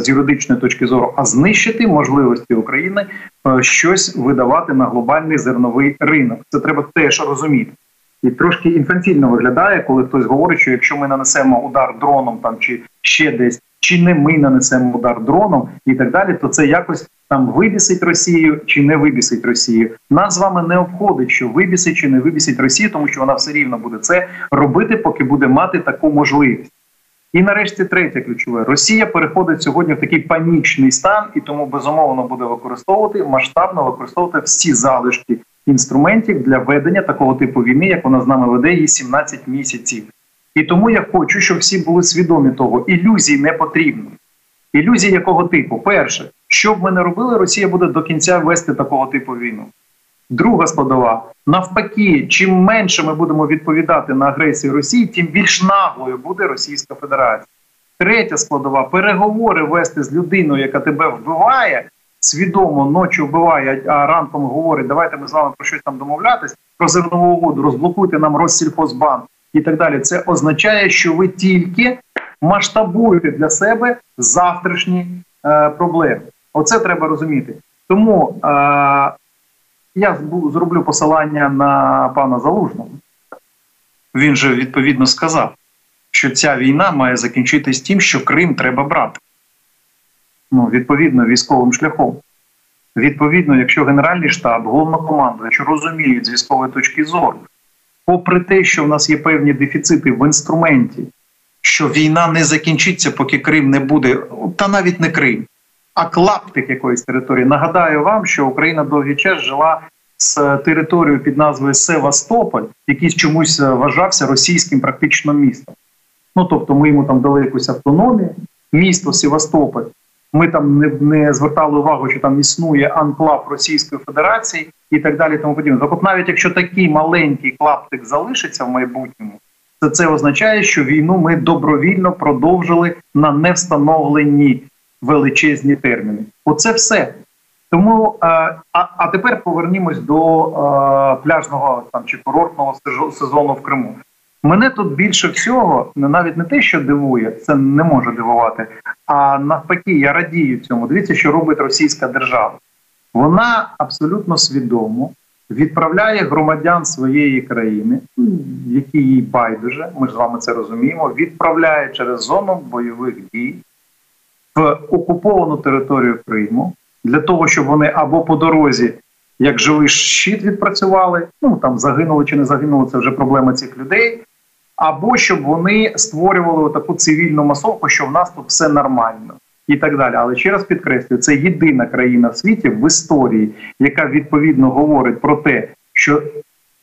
з юридичної точки зору, а знищити можливості України е, щось видавати на глобальний зерновий ринок. Це треба теж розуміти. І трошки інфантільно виглядає, коли хтось говорить, що якщо ми нанесемо удар дроном там чи ще десь, чи не ми нанесемо удар дроном і так далі, то це якось там вибісить Росію чи не вибісить Росію. Нас з вами не обходить, що вибісить чи не вибісить Росію, тому що вона все рівно буде це робити, поки буде мати таку можливість. І нарешті третє ключове: Росія переходить сьогодні в такий панічний стан, і тому безумовно буде використовувати масштабно використовувати всі залишки інструментів для ведення такого типу війни, як вона з нами веде її 17 місяців. І тому я хочу, щоб всі були свідомі того, ілюзій не потрібно. Ілюзії якого типу? Перше, що б ми не робили, Росія буде до кінця вести такого типу війну. Друга складова навпаки, чим менше ми будемо відповідати на агресію Росії, тим більш наглою буде Російська Федерація. Третя складова переговори вести з людиною, яка тебе вбиває, свідомо ночі вбиває, а ранком говорить, давайте ми з вами про щось там домовлятись, про зернову угоду, розблокуйте нам Россільхозбанк і так далі. Це означає, що ви тільки масштабуєте для себе завтрашні е, проблеми. Оце треба розуміти. Тому е, я зроблю посилання на пана Залужного. Він же відповідно сказав, що ця війна має закінчитись тим, що Крим треба брати. Ну, відповідно, військовим шляхом. Відповідно, якщо Генеральний штаб, якщо розуміють з військової точки зору, попри те, що в нас є певні дефіцити в інструменті, що війна не закінчиться, поки Крим не буде, та навіть не Крим, а клаптик якоїсь території. Нагадаю вам, що Україна довгий час жила з територією під назвою Севастополь, який чомусь вважався російським практично містом. Ну тобто, ми йому там дали якусь автономію, місто Севастополь. Ми там не не звертали увагу, що там існує анклав Російської Федерації і так далі. Тому подібне. Так от навіть якщо такий маленький клаптик залишиться в майбутньому, то це означає, що війну ми добровільно продовжили на невстановлені величезні терміни. Оце все. Тому е, а а тепер повернімось до е, пляжного там чи курортного сезону в Криму. Мене тут більше всього навіть не те, що дивує, це не може дивувати. А навпаки, я радію цьому. Дивіться, що робить російська держава. Вона абсолютно свідомо відправляє громадян своєї країни, які їй байдуже, ми ж з вами це розуміємо, відправляє через зону бойових дій в окуповану територію Криму для того, щоб вони або по дорозі, як живий щит, відпрацювали, ну там загинули чи не загинули, це вже проблема цих людей. Або щоб вони створювали таку цивільну масовку, що в нас тут все нормально і так далі. Але ще раз підкреслюю, це єдина країна в світі в історії, яка відповідно говорить про те, що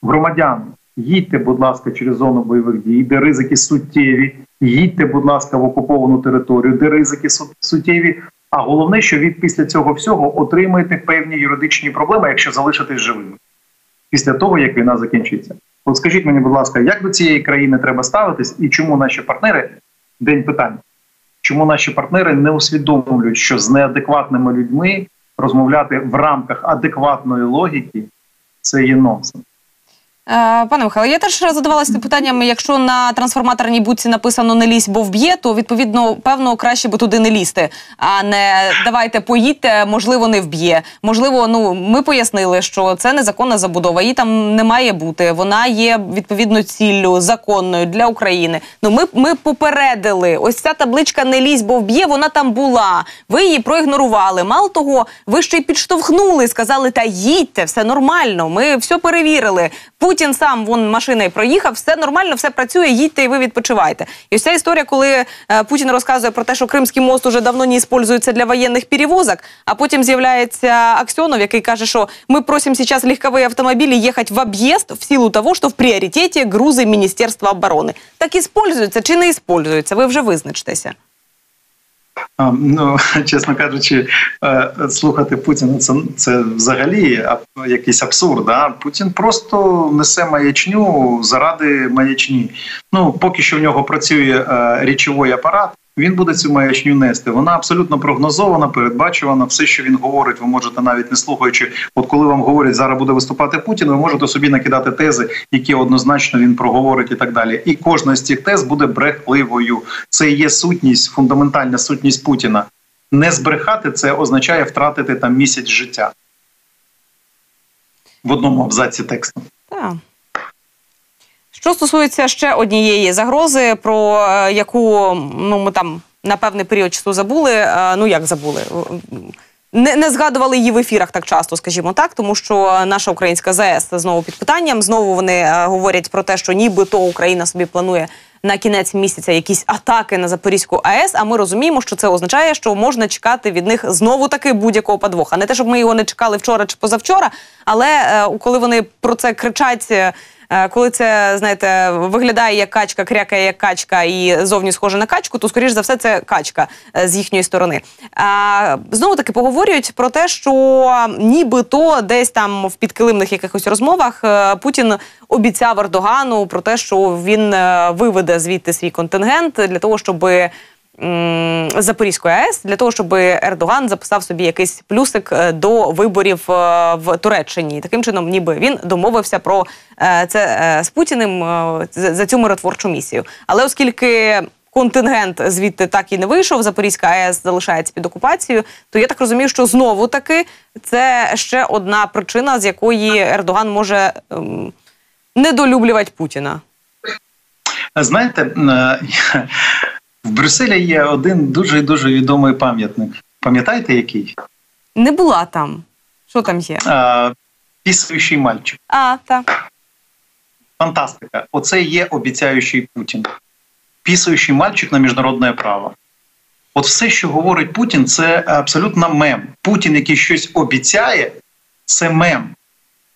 громадяни їдьте, будь ласка, через зону бойових дій, де ризики суттєві, їдьте, будь ласка, в окуповану територію, де ризики суттєві. А головне, що від після цього всього отримаєте певні юридичні проблеми, якщо залишитесь живими після того, як війна закінчиться. От скажіть мені, будь ласка, як до цієї країни треба ставитись, і чому наші партнери день питань? Чому наші партнери не усвідомлюють, що з неадекватними людьми розмовляти в рамках адекватної логіки це є нонсенс? Е, пане Михайло, я теж задавалася питанням, якщо на трансформаторній будці написано не лізь, бо вб'є, то відповідно певно краще би туди не лізти, а не давайте поїдьте, можливо, не вб'є. Можливо, ну ми пояснили, що це незаконна забудова, її там не має бути. Вона є відповідно ціллю законною для України. Ну ми ми попередили. Ось ця табличка не лізь, бо вб'є. Вона там була. Ви її проігнорували. Мало того, ви ще й підштовхнули, сказали, та їдьте, все нормально. Ми все перевірили. Путін сам вон машиною проїхав, все нормально, все працює, їдьте і ви відпочивайте. І ось ця історія, коли е, Путін розказує про те, що Кримський мост уже давно не використовується для воєнних перевозок, а потім з'являється Аксьонов, який каже, що ми просимо зараз легкові автомобілі їхати в об'їзд в силу того, що в пріоритеті грузи Міністерства оборони. Так іспользуються чи не іспользуються? Ви вже визначтеся. Ну, [LAUGHS] чесно кажучи, е, слухати Путіна це це взагалі якийсь абсурд. Да? Путін просто несе маячню заради маячні. Ну поки що в нього працює е, річовий апарат. Він буде цю маячню нести. Вона абсолютно прогнозована, передбачувана. Все, що він говорить, ви можете навіть не слухаючи. От коли вам говорять, зараз буде виступати Путін, ви можете собі накидати тези, які однозначно він проговорить, і так далі. І кожна з цих тез буде брехливою. Це є сутність, фундаментальна сутність Путіна. Не збрехати це означає втратити там місяць життя в одному абзаці тексту. Так. Що стосується ще однієї загрози, про е, яку ну ми там на певний період часу забули. Е, ну як забули? Не не згадували її в ефірах так часто, скажімо так, тому що наша українська ЗАЕС знову під питанням. Знову вони е, говорять про те, що нібито Україна собі планує на кінець місяця якісь атаки на Запорізьку АЕС. А ми розуміємо, що це означає, що можна чекати від них знову таки будь-якого подвоха. Не те, щоб ми його не чекали вчора чи позавчора, але коли вони про це кричать. Е, коли це знаєте виглядає як качка, крякає як качка і зовні схоже на качку, то скоріш за все це качка е, з їхньої сторони. А знову таки поговорюють про те, що нібито десь там в підкилимних якихось розмовах е, Путін обіцяв Ердогану про те, що він виведе звідти свій контингент для того, щоби. Запорізької АЕС для того, щоб Ердоган записав собі якийсь плюсик е, до виборів е, в Туреччині. Таким чином, ніби він домовився про е, це з Путіним за цю миротворчу місію. Але оскільки контингент звідти так і не вийшов, Запорізька АЕС залишається під окупацією, то я так розумію, що знову таки це ще одна причина, з якої Ердоган може ем, недолюблювати Путіна. Знаєте, в Брюсселі є один дуже дуже відомий пам'ятник. Пам'ятаєте, який? Не була там. Що там є? А, Пісуючий мальчик. А, так. Фантастика. Оце є обіцяючий Путін. Пісуючий мальчик на міжнародне право. От все, що говорить Путін, це абсолютно мем. Путін, який щось обіцяє, це мем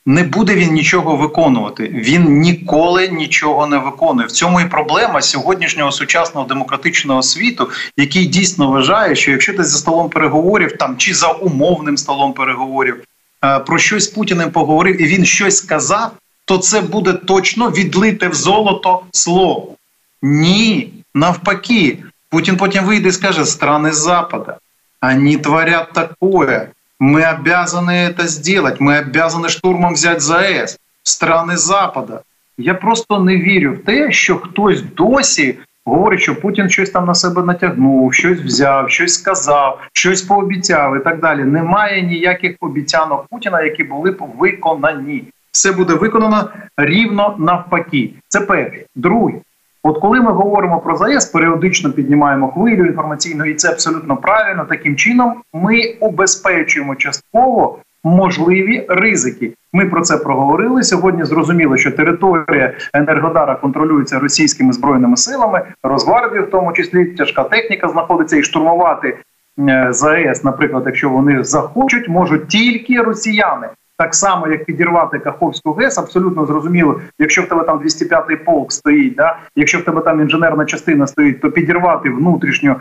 не буде він нічого виконувати. Він ніколи нічого не виконує. В цьому і проблема сьогоднішнього сучасного демократичного світу, який дійсно вважає, що якщо ти за столом переговорів там чи за умовним столом переговорів е, про щось Путіним поговорив, і він щось сказав, то це буде точно відлите в золото слово. Ні, навпаки, Путін потім вийде і скаже: страни Запада, вони творять такое. Мы обязаны это сделать. Мы обязаны штурмом взяти ЗАЕС, страни Запада. Я просто не вірю в те, що хтось досі говорить, що Путін щось там на себе натягнув, щось взяв, щось сказав, щось пообіцяв і так далі. Немає ніяких обіцянок Путіна, які були б виконані. Все буде виконано рівно навпаки. Це перше. Друге, от коли ми говоримо про ЗАЕС, періодично піднімаємо хвилю інформаційну, і це абсолютно правильно. Таким чином ми убезпечуємо частково можливі ризики. Ми про це проговорили сьогодні. Зрозуміло, що територія Енергодара контролюється російськими збройними силами, Росгвардією в тому числі тяжка техніка знаходиться і штурмувати е, ЗАЕС, наприклад, якщо вони захочуть, можуть тільки росіяни. Так само, як підірвати Каховську ГЕС, абсолютно зрозуміло, якщо в тебе там 205-й полк стоїть, да якщо в тебе там інженерна частина стоїть, то підірвати внутрішньо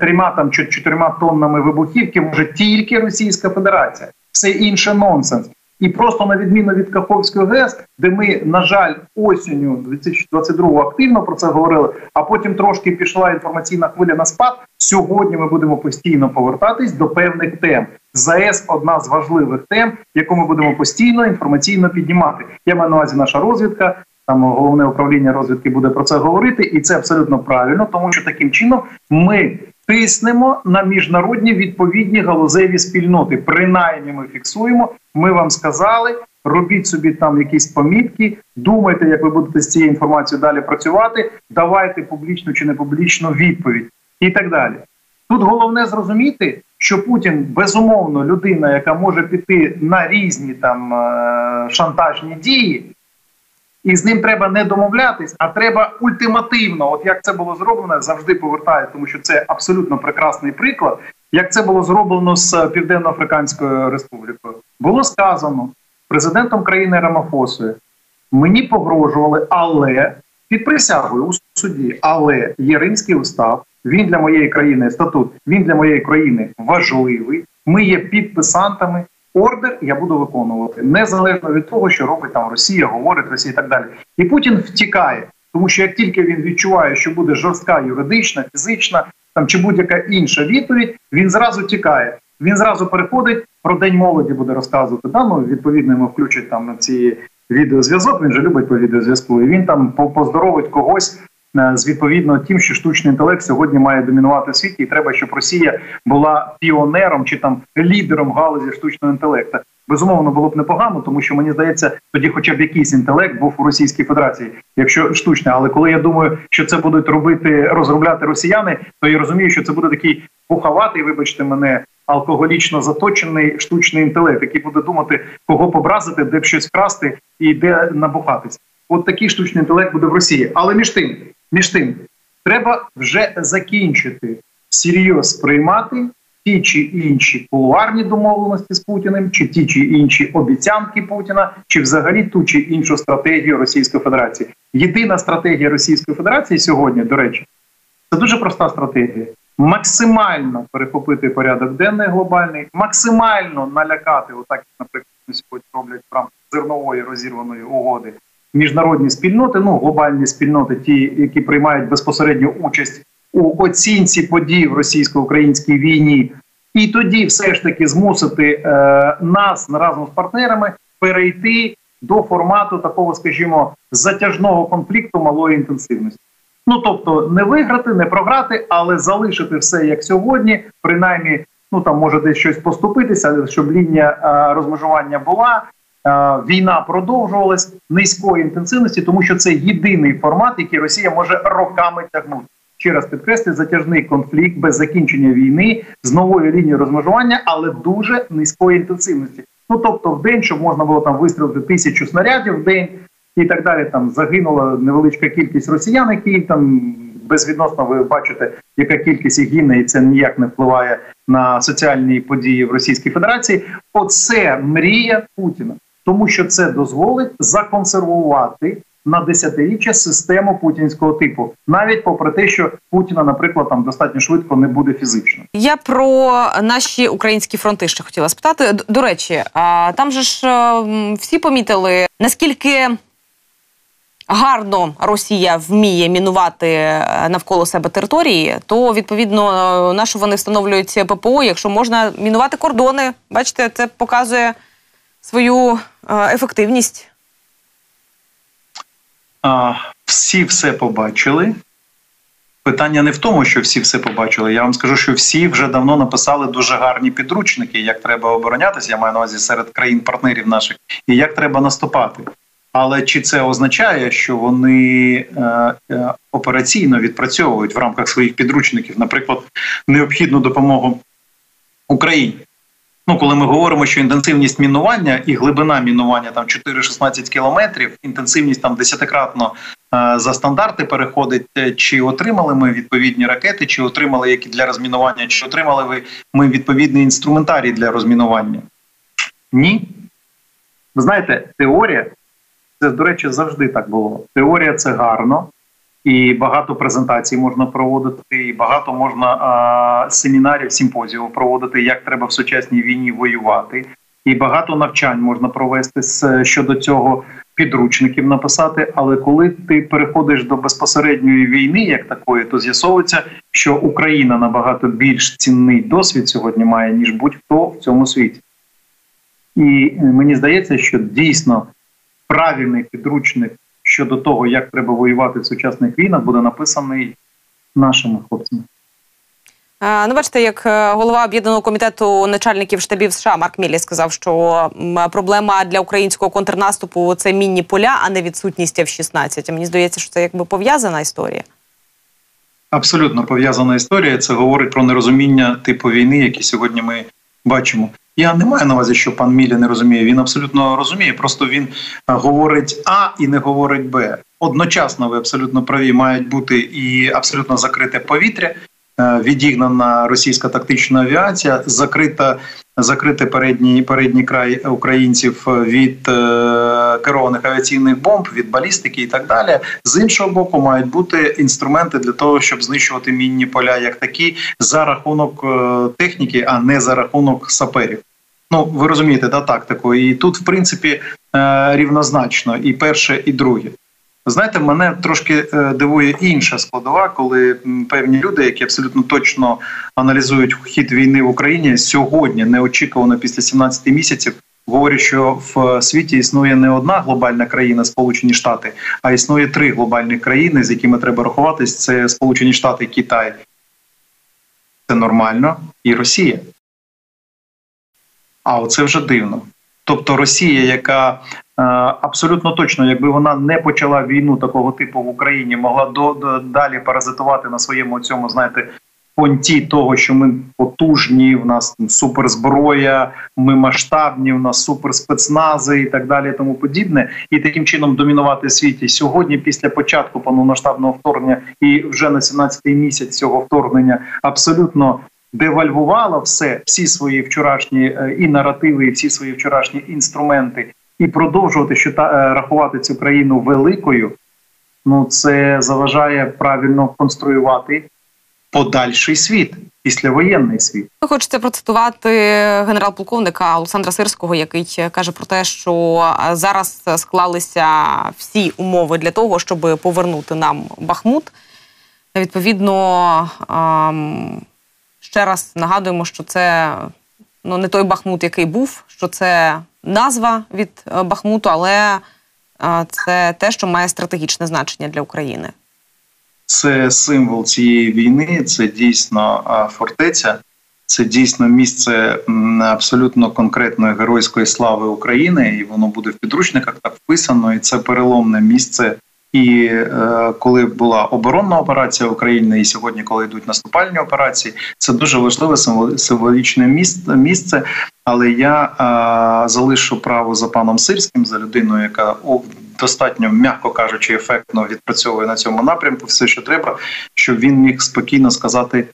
трьома там чотирма тоннами вибухівки може тільки Російська Федерація все інше нонсенс. І просто на відміну від Каховської ГЕС, де ми, на жаль, осінню 2022 активно про це говорили, а потім трошки пішла інформаційна хвиля на спад. Сьогодні ми будемо постійно повертатись до певних тем. ЗАЕС одна з важливих тем, яку ми будемо постійно інформаційно піднімати. Я маю на увазі наша розвідка. Там головне управління розвідки буде про це говорити, і це абсолютно правильно, тому що таким чином ми тиснемо на міжнародні відповідні галузеві спільноти. Принаймні, ми фіксуємо. Ми вам сказали. Робіть собі там якісь помітки, думайте, як ви будете з цією інформацією далі працювати. Давайте публічну чи не публічну відповідь і так далі. Тут головне зрозуміти, що Путін безумовно людина, яка може піти на різні там е, шантажні дії, і з ним треба не домовлятись, а треба ультимативно, от як це було зроблено, завжди повертаю, тому що це абсолютно прекрасний приклад. Як це було зроблено з Південно-Африканською Республікою, було сказано президентом країни Рамафосою, мені погрожували, але під присягою у суді, але є устав. Він для моєї країни статут. Він для моєї країни важливий. Ми є підписантами ордер я буду виконувати незалежно від того, що робить там Росія, говорить Росія і так далі. І Путін втікає, тому що як тільки він відчуває, що буде жорстка юридична, фізична там чи будь-яка інша відповідь, він зразу тікає. Він зразу переходить про день молоді, буде розказувати. Там ну, відповідно йому включать там на ці відеозв'язок. Він же любить по відеозв'язку. І він там поздоровить когось з відповідно тим, що штучний інтелект сьогодні має домінувати в світі, і треба, щоб Росія була піонером чи там лідером галузі штучного інтелекту. Безумовно, було б непогано, тому що мені здається, тоді, хоча б якийсь інтелект був у Російській Федерації, якщо штучний. Але коли я думаю, що це будуть робити розробляти росіяни, то я розумію, що це буде такий пуховатий, вибачте мене, алкоголічно заточений штучний інтелект, який буде думати, кого побразити, де б щось вкрасти і де набухатись. От такий штучний інтелект буде в Росії. Але між тим, між тим, треба вже закінчити серйоз приймати ті чи інші кулуарні домовленості з Путіним, чи ті чи інші обіцянки Путіна, чи взагалі ту чи іншу стратегію Російської Федерації. Єдина стратегія Російської Федерації сьогодні, до речі, це дуже проста стратегія. Максимально перехопити порядок денний глобальний, максимально налякати, отак, наприклад, сьогодні роблять в рамках зернової розірваної угоди міжнародні спільноти, ну глобальні спільноти, ті, які приймають безпосередню участь у оцінці подій в російсько-українській війні, і тоді все ж таки змусити е, нас разом з партнерами перейти до формату такого, скажімо, затяжного конфлікту малої інтенсивності. Ну тобто не виграти, не програти, але залишити все як сьогодні, принаймні, ну там може десь щось поступитися, щоб лінія е, розмежування була. Е, війна продовжувалась низької інтенсивності, тому що це єдиний формат, який Росія може роками тягнути. Ще раз підкреслю, затяжний конфлікт без закінчення війни з новою лінією розмежування, але дуже низької інтенсивності. Ну тобто, в день, щоб можна було там вистрілити тисячу снарядів в день і так далі. Там загинула невеличка кількість росіян, які там безвідносно ви бачите, яка кількість їх гине, і це ніяк не впливає на соціальні події в Російській Федерації. Оце мрія Путіна тому що це дозволить законсервувати на десятиріччя систему путінського типу, навіть попри те, що Путіна, наприклад, там достатньо швидко не буде фізично. Я про наші українські фронти ще хотіла спитати. До речі, там же ж е, всі помітили наскільки. Гарно Росія вміє мінувати е, навколо себе території, то відповідно е, на що вони встановлюють ППО, якщо можна мінувати кордони. Бачите, це показує свою ефективність? А, Всі все побачили. Питання не в тому, що всі все побачили. Я вам скажу, що всі вже давно написали дуже гарні підручники, як треба оборонятися. Я маю на увазі серед країн-партнерів наших, і як треба наступати. Але чи це означає, що вони е, е, операційно відпрацьовують в рамках своїх підручників, наприклад, необхідну допомогу Україні? Ну, коли ми говоримо, що інтенсивність мінування і глибина мінування там 4-16 кілометрів, інтенсивність там десятикратно е, за стандарти переходить. Е, чи отримали ми відповідні ракети, чи отримали які для розмінування, чи отримали ви ми відповідний інструментарій для розмінування? Ні. Ви знаєте, теорія це, до речі, завжди так було. Теорія це гарно, і багато презентацій можна проводити, і багато можна а, семінарів, симпозіїв проводити, як треба в сучасній війні воювати. І багато навчань можна провести з щодо цього підручників написати. Але коли ти переходиш до безпосередньої війни, як такої, то з'ясовується, що Україна набагато більш цінний досвід сьогодні має ніж будь-хто в цьому світі. І мені здається, що дійсно правильний підручник щодо того, як треба воювати в сучасних війнах, буде написаний нашими хлопцями. Ну, бачите, як е, голова об'єднаного комітету начальників штабів США Марк Міллі сказав, що проблема для українського контрнаступу це мінні поля, а не відсутність F-16. Мені здається, що це якби пов'язана історія. Абсолютно пов'язана історія. Це говорить про нерозуміння типу війни, які сьогодні ми бачимо. Я не маю на увазі, що пан Мілі не розуміє. Він абсолютно розуміє. Просто він е, говорить А і не говорить Б. Одночасно ви абсолютно праві мають бути і абсолютно закрите повітря. Е, відігнана російська тактична авіація, закрита закрити передній передній край українців від е, керованих авіаційних бомб, від балістики і так далі. З іншого боку, мають бути інструменти для того, щоб знищувати мінні поля як такі за рахунок е, техніки, а не за рахунок саперів. Ну ви розумієте, да тактику, і тут в принципі е, рівнозначно і перше, і друге. Знаєте, мене трошки е, дивує інша складова, коли певні люди, які абсолютно точно аналізують хід війни в Україні сьогодні, неочікувано після 17 місяців, говорять, що в світі існує не одна глобальна країна, Сполучені Штати, а існує три глобальні країни, з якими треба рахуватись: це Сполучені Штати, Китай. Це нормально і Росія. А оце вже дивно. Тобто Росія, яка е, абсолютно точно, якби вона не почала війну такого типу в Україні, могла до, до далі паразитувати на своєму цьому, знаєте, понті того, що ми потужні, в нас суперзброя, ми масштабні, в нас суперспецнази і так далі, тому подібне, і таким чином домінувати в світі сьогодні, після початку повномасштабного вторгнення, і вже на 17-й місяць цього вторгнення абсолютно девальвувала все, всі свої вчорашні е, і наративи, і всі свої вчорашні інструменти, і продовжувати що е, рахувати цю країну великою. Ну це заважає правильно конструювати подальший світ. Післявоєнний світ хочеться процитувати генерал-полковника Олександра Сирського, який каже про те, що зараз склалися всі умови для того, щоб повернути нам Бахмут. Відповідно, ще раз нагадуємо, що це ну, не той Бахмут, який був, що це назва від е, Бахмуту, але е, це те, що має стратегічне значення для України. Це символ цієї війни, це дійсно фортеця, це дійсно місце абсолютно конкретної геройської слави України, і воно буде в підручниках так вписано. І це переломне місце і е, коли була оборонна операція України, і сьогодні, коли йдуть наступальні операції, це дуже важливе символічне місце. Але я е, залишу право за паном Сирським, за людиною, яка достатньо, м'яко кажучи, ефектно відпрацьовує на цьому напрямку, все, що треба, щоб він міг спокійно сказати: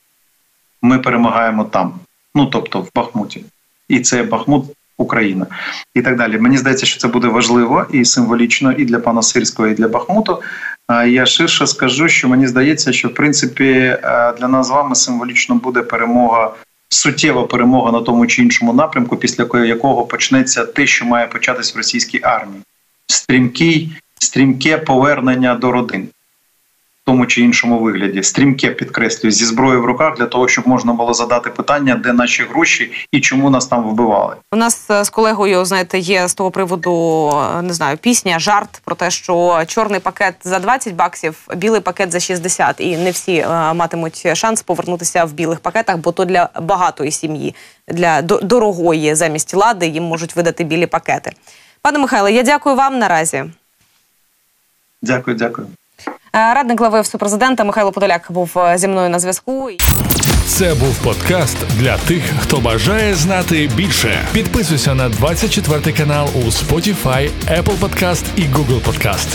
ми перемагаємо там. Ну тобто в Бахмуті, і це Бахмут Україна і так далі. Мені здається, що це буде важливо і символічно і для пана Сирського, і для Бахмуту. Я ширше скажу, що мені здається, що в принципі е, для нас з вами символічно буде перемога. Суттєва перемога на тому чи іншому напрямку, після якого почнеться те, що має початись в російській армії, стрімкий, стрімке повернення до родин. Тому чи іншому вигляді, стрімке підкреслюю, зі зброєю в руках для того, щоб можна було задати питання, де наші гроші і чому нас там вбивали. У нас е, з колегою, знаєте, є з того приводу е, не знаю, пісня, жарт про те, що чорний пакет за 20 баксів, білий пакет за 60. І не всі е, матимуть шанс повернутися в білих пакетах, бо то для багатої сім'ї, для дорогої замість лади їм можуть видати білі пакети. Пане Михайле, я дякую вам наразі. Дякую, дякую. Е, Радник глави Офісу Михайло Подоляк був е, зі мною на зв'язку. Це був подкаст для тих, хто бажає знати більше. Підписуйся на 24 канал у Spotify, Apple Podcast і Google Podcast.